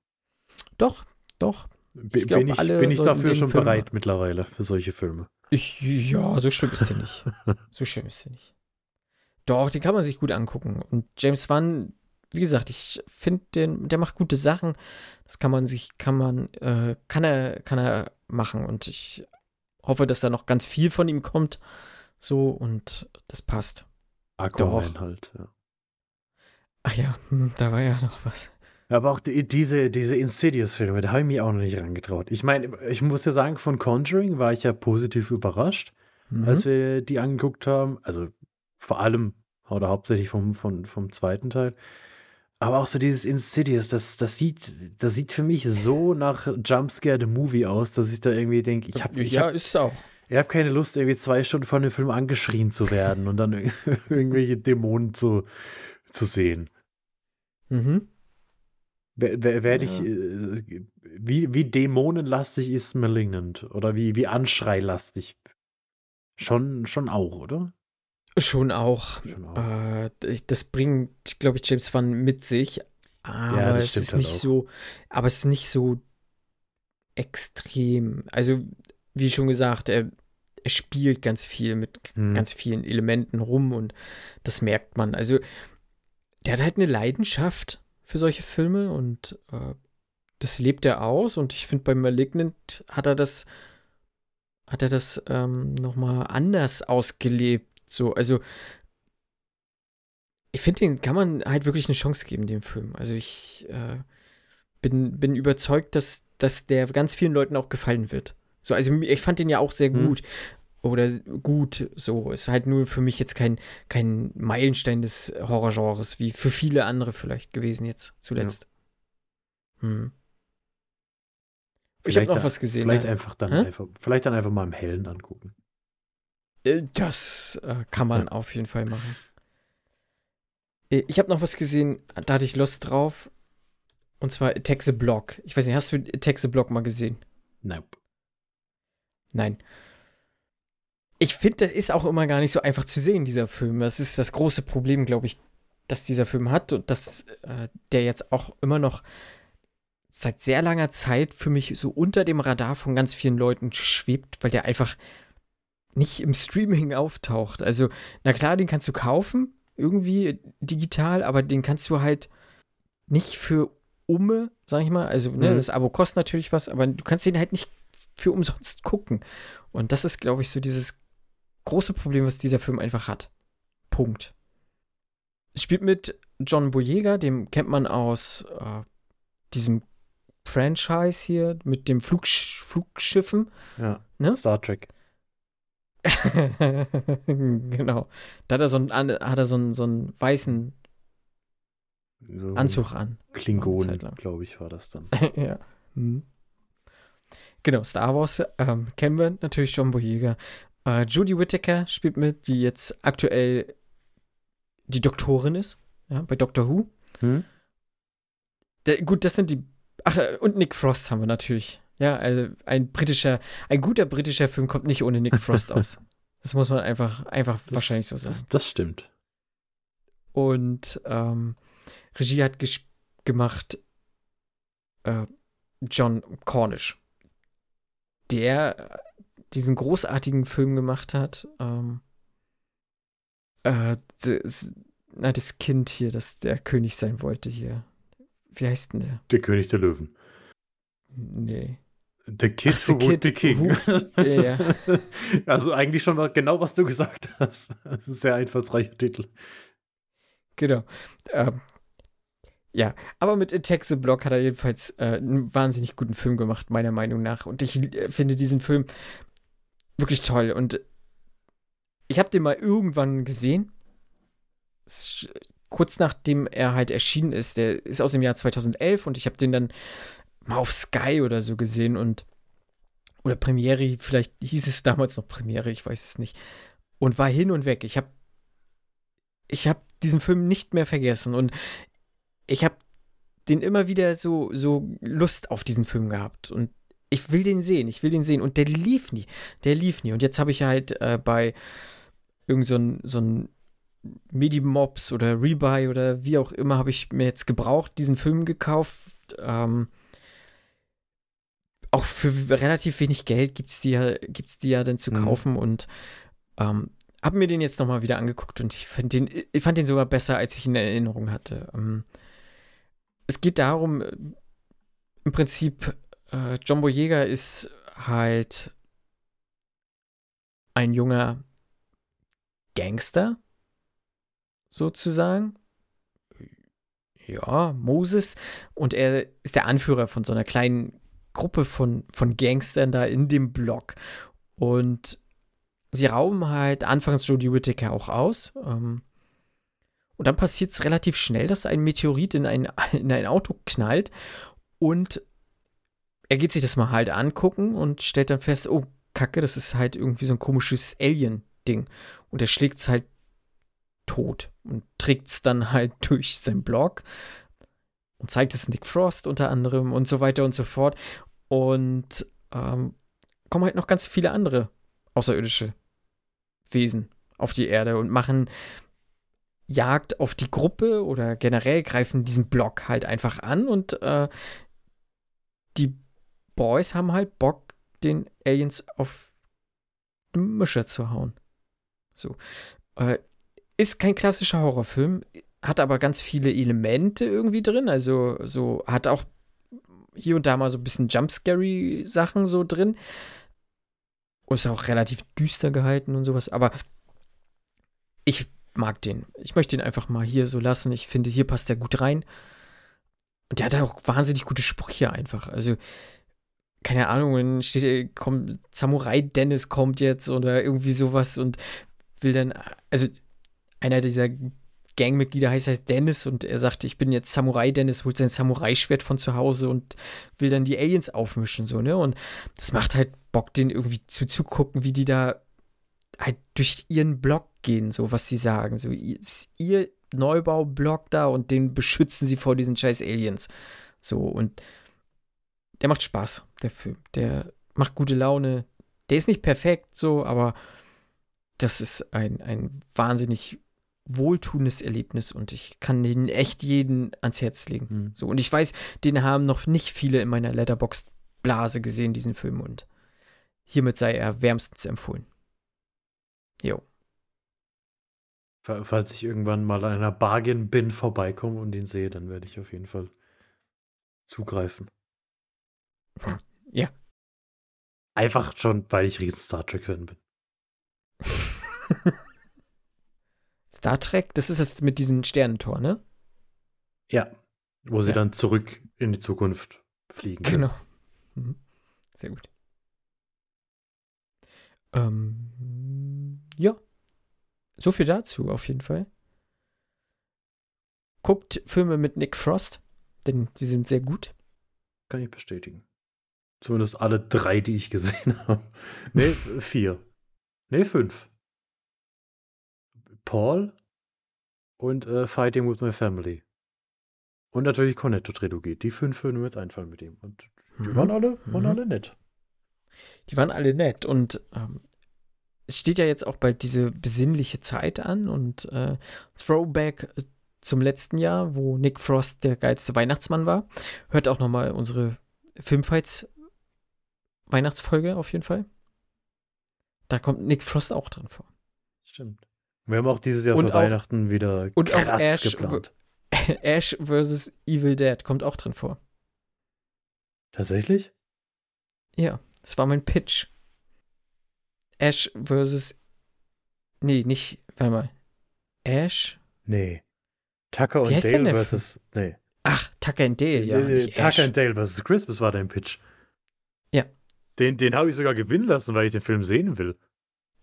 Doch, doch. Ich glaub, bin ich, bin ich dafür schon Film bereit mittlerweile für solche Filme? Ich, ja, so schlimm ist der nicht. so schlimm ist der nicht. Doch, den kann man sich gut angucken. Und James Wan wie gesagt, ich finde den, der macht gute Sachen. Das kann man sich, kann man, äh, kann er, kann er machen. Und ich hoffe, dass da noch ganz viel von ihm kommt. So, und das passt. Aquaman Doch. halt, ja. Ach ja, hm, da war ja noch was. Aber auch die, diese, diese Insidious-Filme, da habe ich mich auch noch nicht rangetraut. Ich meine, ich muss ja sagen, von Conjuring war ich ja positiv überrascht, mhm. als wir die angeguckt haben. Also vor allem oder hauptsächlich vom, vom, vom zweiten Teil. Aber auch so dieses Insidious, das, das, sieht, das sieht für mich so nach Jumpscare the Movie aus, dass ich da irgendwie denke, ich habe. Ja, hab, ist es auch. Ich habe keine Lust, irgendwie zwei Stunden von dem Film angeschrien zu werden und dann irgendwelche Dämonen zu, zu sehen. Mhm. Werde ich, ja. Äh, wie, wie dämonenlastig ist Malignant? Oder wie, wie anschreilastig? Schon, schon auch, oder? Schon auch. Schon auch. Äh, das bringt, glaube ich, James Wan mit sich. Aber ja, es ist halt nicht auch. so, aber es ist nicht so extrem. Also, wie schon gesagt, er, er spielt ganz viel mit hm. ganz vielen Elementen rum und das merkt man. Also, der hat halt eine Leidenschaft für solche Filme und äh, das lebt er aus und ich finde bei Malignant hat er das hat er das ähm, nochmal anders ausgelebt so, also ich finde, den kann man halt wirklich eine Chance geben, dem Film. Also ich äh, bin, bin überzeugt, dass, dass der ganz vielen Leuten auch gefallen wird. So, also ich fand den ja auch sehr mhm. gut. oder gut. So ist halt nur für mich jetzt kein, kein Meilenstein des Horrorgenres, wie für viele andere vielleicht gewesen jetzt zuletzt. Ja. Hm. Ich habe noch was gesehen. Vielleicht einfach dann einfach, vielleicht dann einfach mal im Hellen angucken. Das äh, kann man auf jeden Fall machen. Ich habe noch was gesehen, da hatte ich Lust drauf. Und zwar Attack the Block. Ich weiß nicht, hast du Attack the Block mal gesehen? Nope. Nein. Ich finde, der ist auch immer gar nicht so einfach zu sehen, dieser Film. Das ist das große Problem, glaube ich, dass dieser Film hat und dass äh, der jetzt auch immer noch seit sehr langer Zeit für mich so unter dem Radar von ganz vielen Leuten schwebt, weil der einfach nicht im Streaming auftaucht. Also, na klar, den kannst du kaufen, irgendwie digital, aber den kannst du halt nicht für Umme, sag ich mal. Also, ne, mhm. das Abo kostet natürlich was, aber du kannst den halt nicht für umsonst gucken. Und das ist, glaube ich, so dieses große Problem, was dieser Film einfach hat. Punkt. Es spielt mit John Boyega, dem kennt man aus äh, diesem Franchise hier mit dem Flugsch Flugschiffen. Ja. Ne? Star Trek. genau. Da hat er so einen, hat er so einen, so einen weißen so Anzug an. Klingon, glaube ich, war das dann. ja. Hm. Genau, Star Wars ähm, kennen wir natürlich John Boyega. Äh, Judy Whittaker spielt mit, die jetzt aktuell die Doktorin ist, ja, bei Doctor Who. Hm? Der, gut, das sind die. Ach, äh, und Nick Frost haben wir natürlich. Ja, also ein britischer, ein guter britischer Film kommt nicht ohne Nick Frost aus. Das muss man einfach, einfach das, wahrscheinlich so sagen. Das, das stimmt. Und ähm, Regie hat gemacht äh, John Cornish, der diesen großartigen Film gemacht hat. Ähm, äh, das, na, das Kind hier, das der König sein wollte hier. Wie heißt denn der? Der König der Löwen. Nee. The Kid Ach, the, Kid, the King. Ja, Also eigentlich schon mal genau, was du gesagt hast. Das ist ein sehr einfallsreicher Titel. Genau. Ähm, ja, aber mit Attack the Block hat er jedenfalls äh, einen wahnsinnig guten Film gemacht, meiner Meinung nach. Und ich äh, finde diesen Film wirklich toll. Und ich habe den mal irgendwann gesehen. Kurz nachdem er halt erschienen ist. Der ist aus dem Jahr 2011 und ich habe den dann mal auf Sky oder so gesehen und oder Premiere, vielleicht hieß es damals noch Premiere, ich weiß es nicht. Und war hin und weg. Ich habe ich habe diesen Film nicht mehr vergessen und ich habe den immer wieder so so Lust auf diesen Film gehabt und ich will den sehen, ich will den sehen und der lief nie, der lief nie und jetzt habe ich halt äh, bei irgend so ein, so ein Midi-Mobs oder Rebuy oder wie auch immer habe ich mir jetzt gebraucht diesen Film gekauft ähm, auch für relativ wenig Geld gibt es die, ja, gibt's die ja dann zu mhm. kaufen und ähm, habe mir den jetzt nochmal wieder angeguckt und ich fand, den, ich fand den sogar besser, als ich ihn in Erinnerung hatte. Ähm, es geht darum, äh, im Prinzip, äh, John Boyega ist halt ein junger Gangster, sozusagen. Ja, Moses. Und er ist der Anführer von so einer kleinen Gruppe von, von Gangstern da in dem Block. Und sie rauben halt anfangs Jodie Whittaker auch aus. Ähm, und dann passiert es relativ schnell, dass ein Meteorit in ein, in ein Auto knallt. Und er geht sich das mal halt angucken und stellt dann fest, oh, Kacke, das ist halt irgendwie so ein komisches Alien-Ding. Und er schlägt es halt tot und trägt es dann halt durch sein Blog und zeigt es Nick Frost unter anderem und so weiter und so fort. Und ähm, kommen halt noch ganz viele andere außerirdische Wesen auf die Erde und machen Jagd auf die Gruppe oder generell greifen diesen Block halt einfach an und äh, die Boys haben halt Bock, den Aliens auf den Mischer zu hauen. So. Äh, ist kein klassischer Horrorfilm, hat aber ganz viele Elemente irgendwie drin. Also so hat auch hier und da mal so ein bisschen Jumpscary-Sachen so drin. Und ist auch relativ düster gehalten und sowas. Aber ich mag den. Ich möchte ihn einfach mal hier so lassen. Ich finde, hier passt er gut rein. Und der hat auch wahnsinnig gute Sprüche einfach. Also keine Ahnung, dann steht, kommt, Samurai Dennis kommt jetzt oder irgendwie sowas und will dann, also einer dieser Gangmitglieder heißt, heißt Dennis und er sagt, ich bin jetzt Samurai Dennis, holt sein Samurai-Schwert von zu Hause und will dann die Aliens aufmischen, so, ne? Und das macht halt Bock, den irgendwie zuzugucken, wie die da halt durch ihren Block gehen, so was sie sagen. So, ist ihr Neubaublock da und den beschützen sie vor diesen scheiß Aliens. So, und der macht Spaß, der Film. Der macht gute Laune. Der ist nicht perfekt, so, aber das ist ein, ein wahnsinnig wohltuendes Erlebnis und ich kann den echt jeden ans Herz legen. Mhm. So, und ich weiß, den haben noch nicht viele in meiner Letterbox-Blase gesehen, diesen Film, und hiermit sei er wärmstens empfohlen. Jo. Falls ich irgendwann mal an einer Bargain Bin vorbeikomme und ihn sehe, dann werde ich auf jeden Fall zugreifen. Ja. Einfach schon, weil ich riesen Star Trek-Fan bin. Star Trek, das ist es mit diesem Sternentor, ne? Ja. Wo sie ja. dann zurück in die Zukunft fliegen. Genau. Mhm. Sehr gut. Ähm, ja. So viel dazu auf jeden Fall. Guckt Filme mit Nick Frost, denn sie sind sehr gut. Kann ich bestätigen. Zumindest alle drei, die ich gesehen habe. Nee, vier. Nee, fünf. Paul und äh, Fighting with My Family. Und natürlich Cornetto-Trilogie. Die fünf würden mir jetzt einfallen mit ihm. Und die mhm. waren alle, waren mhm. alle nett. Die waren alle nett. Und ähm, es steht ja jetzt auch bald diese besinnliche Zeit an und äh, Throwback zum letzten Jahr, wo Nick Frost der geilste Weihnachtsmann war. Hört auch nochmal unsere Filmfights Weihnachtsfolge auf jeden Fall. Da kommt Nick Frost auch drin vor. Stimmt. Wir haben auch dieses Jahr und für auch, Weihnachten wieder und krass auch Ash, geplant. Ash vs. Evil Dead kommt auch drin vor. Tatsächlich? Ja, das war mein Pitch. Ash vs. Nee, nicht, warte mal. Ash? Nee. Tucker und Dale versus. Nee. Ach, Tucker und Dale, ja. Nee, Tucker und Dale versus Christmas war dein Pitch. Ja. Den, den habe ich sogar gewinnen lassen, weil ich den Film sehen will.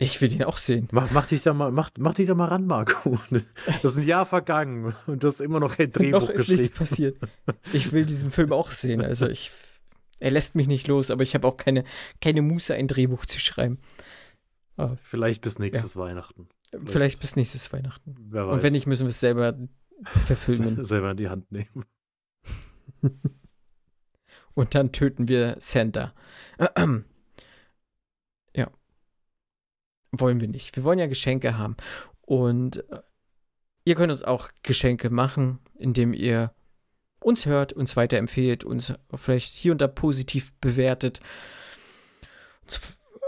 Ich will den auch sehen. Mach, mach, dich, da mal, mach, mach dich da mal ran, Marco. Das ist ein Jahr vergangen und du hast immer noch ein Drehbuch noch ist geschrieben. nichts passiert. Ich will diesen Film auch sehen. Also ich, er lässt mich nicht los, aber ich habe auch keine, keine Muße, ein Drehbuch zu schreiben. Oh. Vielleicht bis nächstes ja. Weihnachten. Vielleicht. Vielleicht bis nächstes Weihnachten. Und wenn nicht, müssen wir es selber verfilmen. selber in die Hand nehmen. und dann töten wir Santa. Wollen wir nicht. Wir wollen ja Geschenke haben. Und äh, ihr könnt uns auch Geschenke machen, indem ihr uns hört, uns weiterempfehlt, uns vielleicht hier und da positiv bewertet.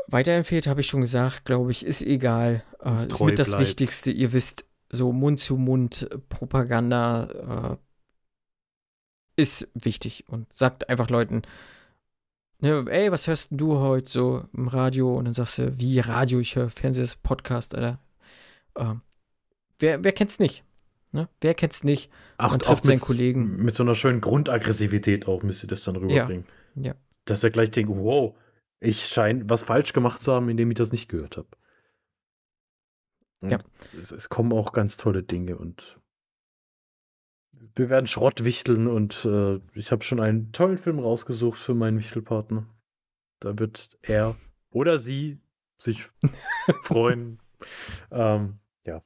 Weiterempfehlt, habe ich schon gesagt, glaube ich, ist egal. Äh, ist mit das Wichtigste. Ihr wisst, so Mund-zu-Mund-Propaganda äh, ist wichtig und sagt einfach Leuten, ne, ey, was hörst du heute so im Radio? Und dann sagst du, wie Radio, ich höre Fernseh, Podcast, Alter. Ähm, wer, wer kennt's nicht? Ne? Wer kennt's nicht? Ach, Man trifft seinen mit, Kollegen. Mit so einer schönen Grundaggressivität auch müsst ihr das dann rüberbringen. Ja. ja. Dass er gleich denkt, wow, ich scheine was falsch gemacht zu haben, indem ich das nicht gehört habe. Ja. Es, es, kommen auch ganz tolle Dinge und wir werden Schrott wichteln und äh, ich habe schon einen tollen Film rausgesucht für meinen Wichtelpartner. Da wird er oder sie sich freuen. Ähm, ja.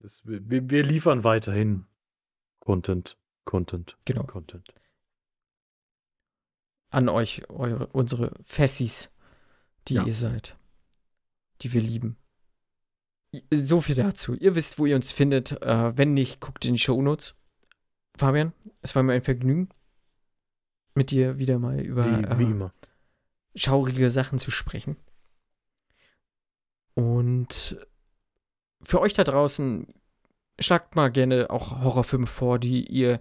Das, wir, wir liefern weiterhin Content, Content, genau. Content. An euch, eure, unsere Fessis, die ja. ihr seid, die wir lieben so viel dazu. Ihr wisst, wo ihr uns findet. Äh, wenn nicht, guckt in die Shownotes. Fabian, es war mir ein Vergnügen, mit dir wieder mal über wie, wie äh, schaurige Sachen zu sprechen. Und für euch da draußen, schlagt mal gerne auch Horrorfilme vor, die ihr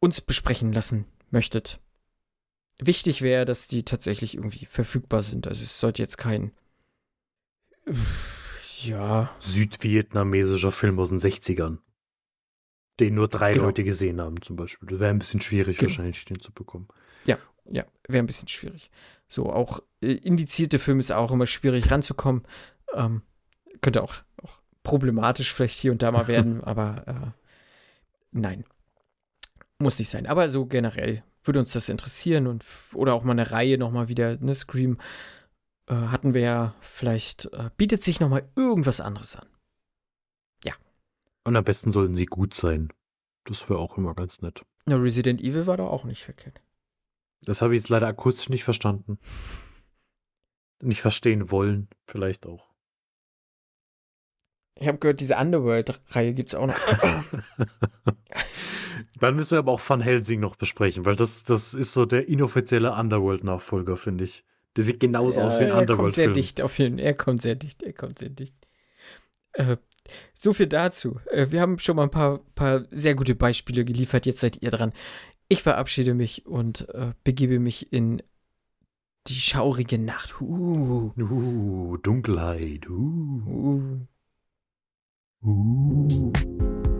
uns besprechen lassen möchtet. Wichtig wäre, dass die tatsächlich irgendwie verfügbar sind. Also es sollte jetzt kein ja. Südvietnamesischer Film aus den 60ern. Den nur drei genau. Leute gesehen haben, zum Beispiel. Das wäre ein bisschen schwierig, genau. wahrscheinlich, den zu bekommen. Ja, Ja, wäre ein bisschen schwierig. So, auch äh, indizierte Filme ist auch immer schwierig ranzukommen. Ähm, könnte auch, auch problematisch vielleicht hier und da mal werden, aber äh, nein. Muss nicht sein. Aber so generell würde uns das interessieren und oder auch mal eine Reihe nochmal wieder, eine Scream äh, hatten wir ja, vielleicht äh, bietet sich nochmal irgendwas anderes an. Ja. Und am besten sollten sie gut sein. Das wäre auch immer ganz nett. Na, Resident Evil war da auch nicht verkehrt. Das habe ich jetzt leider akustisch nicht verstanden. Nicht verstehen wollen, vielleicht auch. Ich habe gehört, diese Underworld-Reihe gibt es auch noch. Dann müssen wir aber auch Van Helsing noch besprechen, weil das, das ist so der inoffizielle Underworld-Nachfolger, finde ich. Der sieht genauso ja, aus wie ein Underworld-Film. Er kommt sehr dicht auf jeden Er kommt sehr dicht, er kommt sehr dicht. Äh, so viel dazu. Äh, wir haben schon mal ein paar, paar sehr gute Beispiele geliefert. Jetzt seid ihr dran. Ich verabschiede mich und äh, begebe mich in die schaurige Nacht. Uh. Uh, Dunkelheit. Uh. Uh. uh.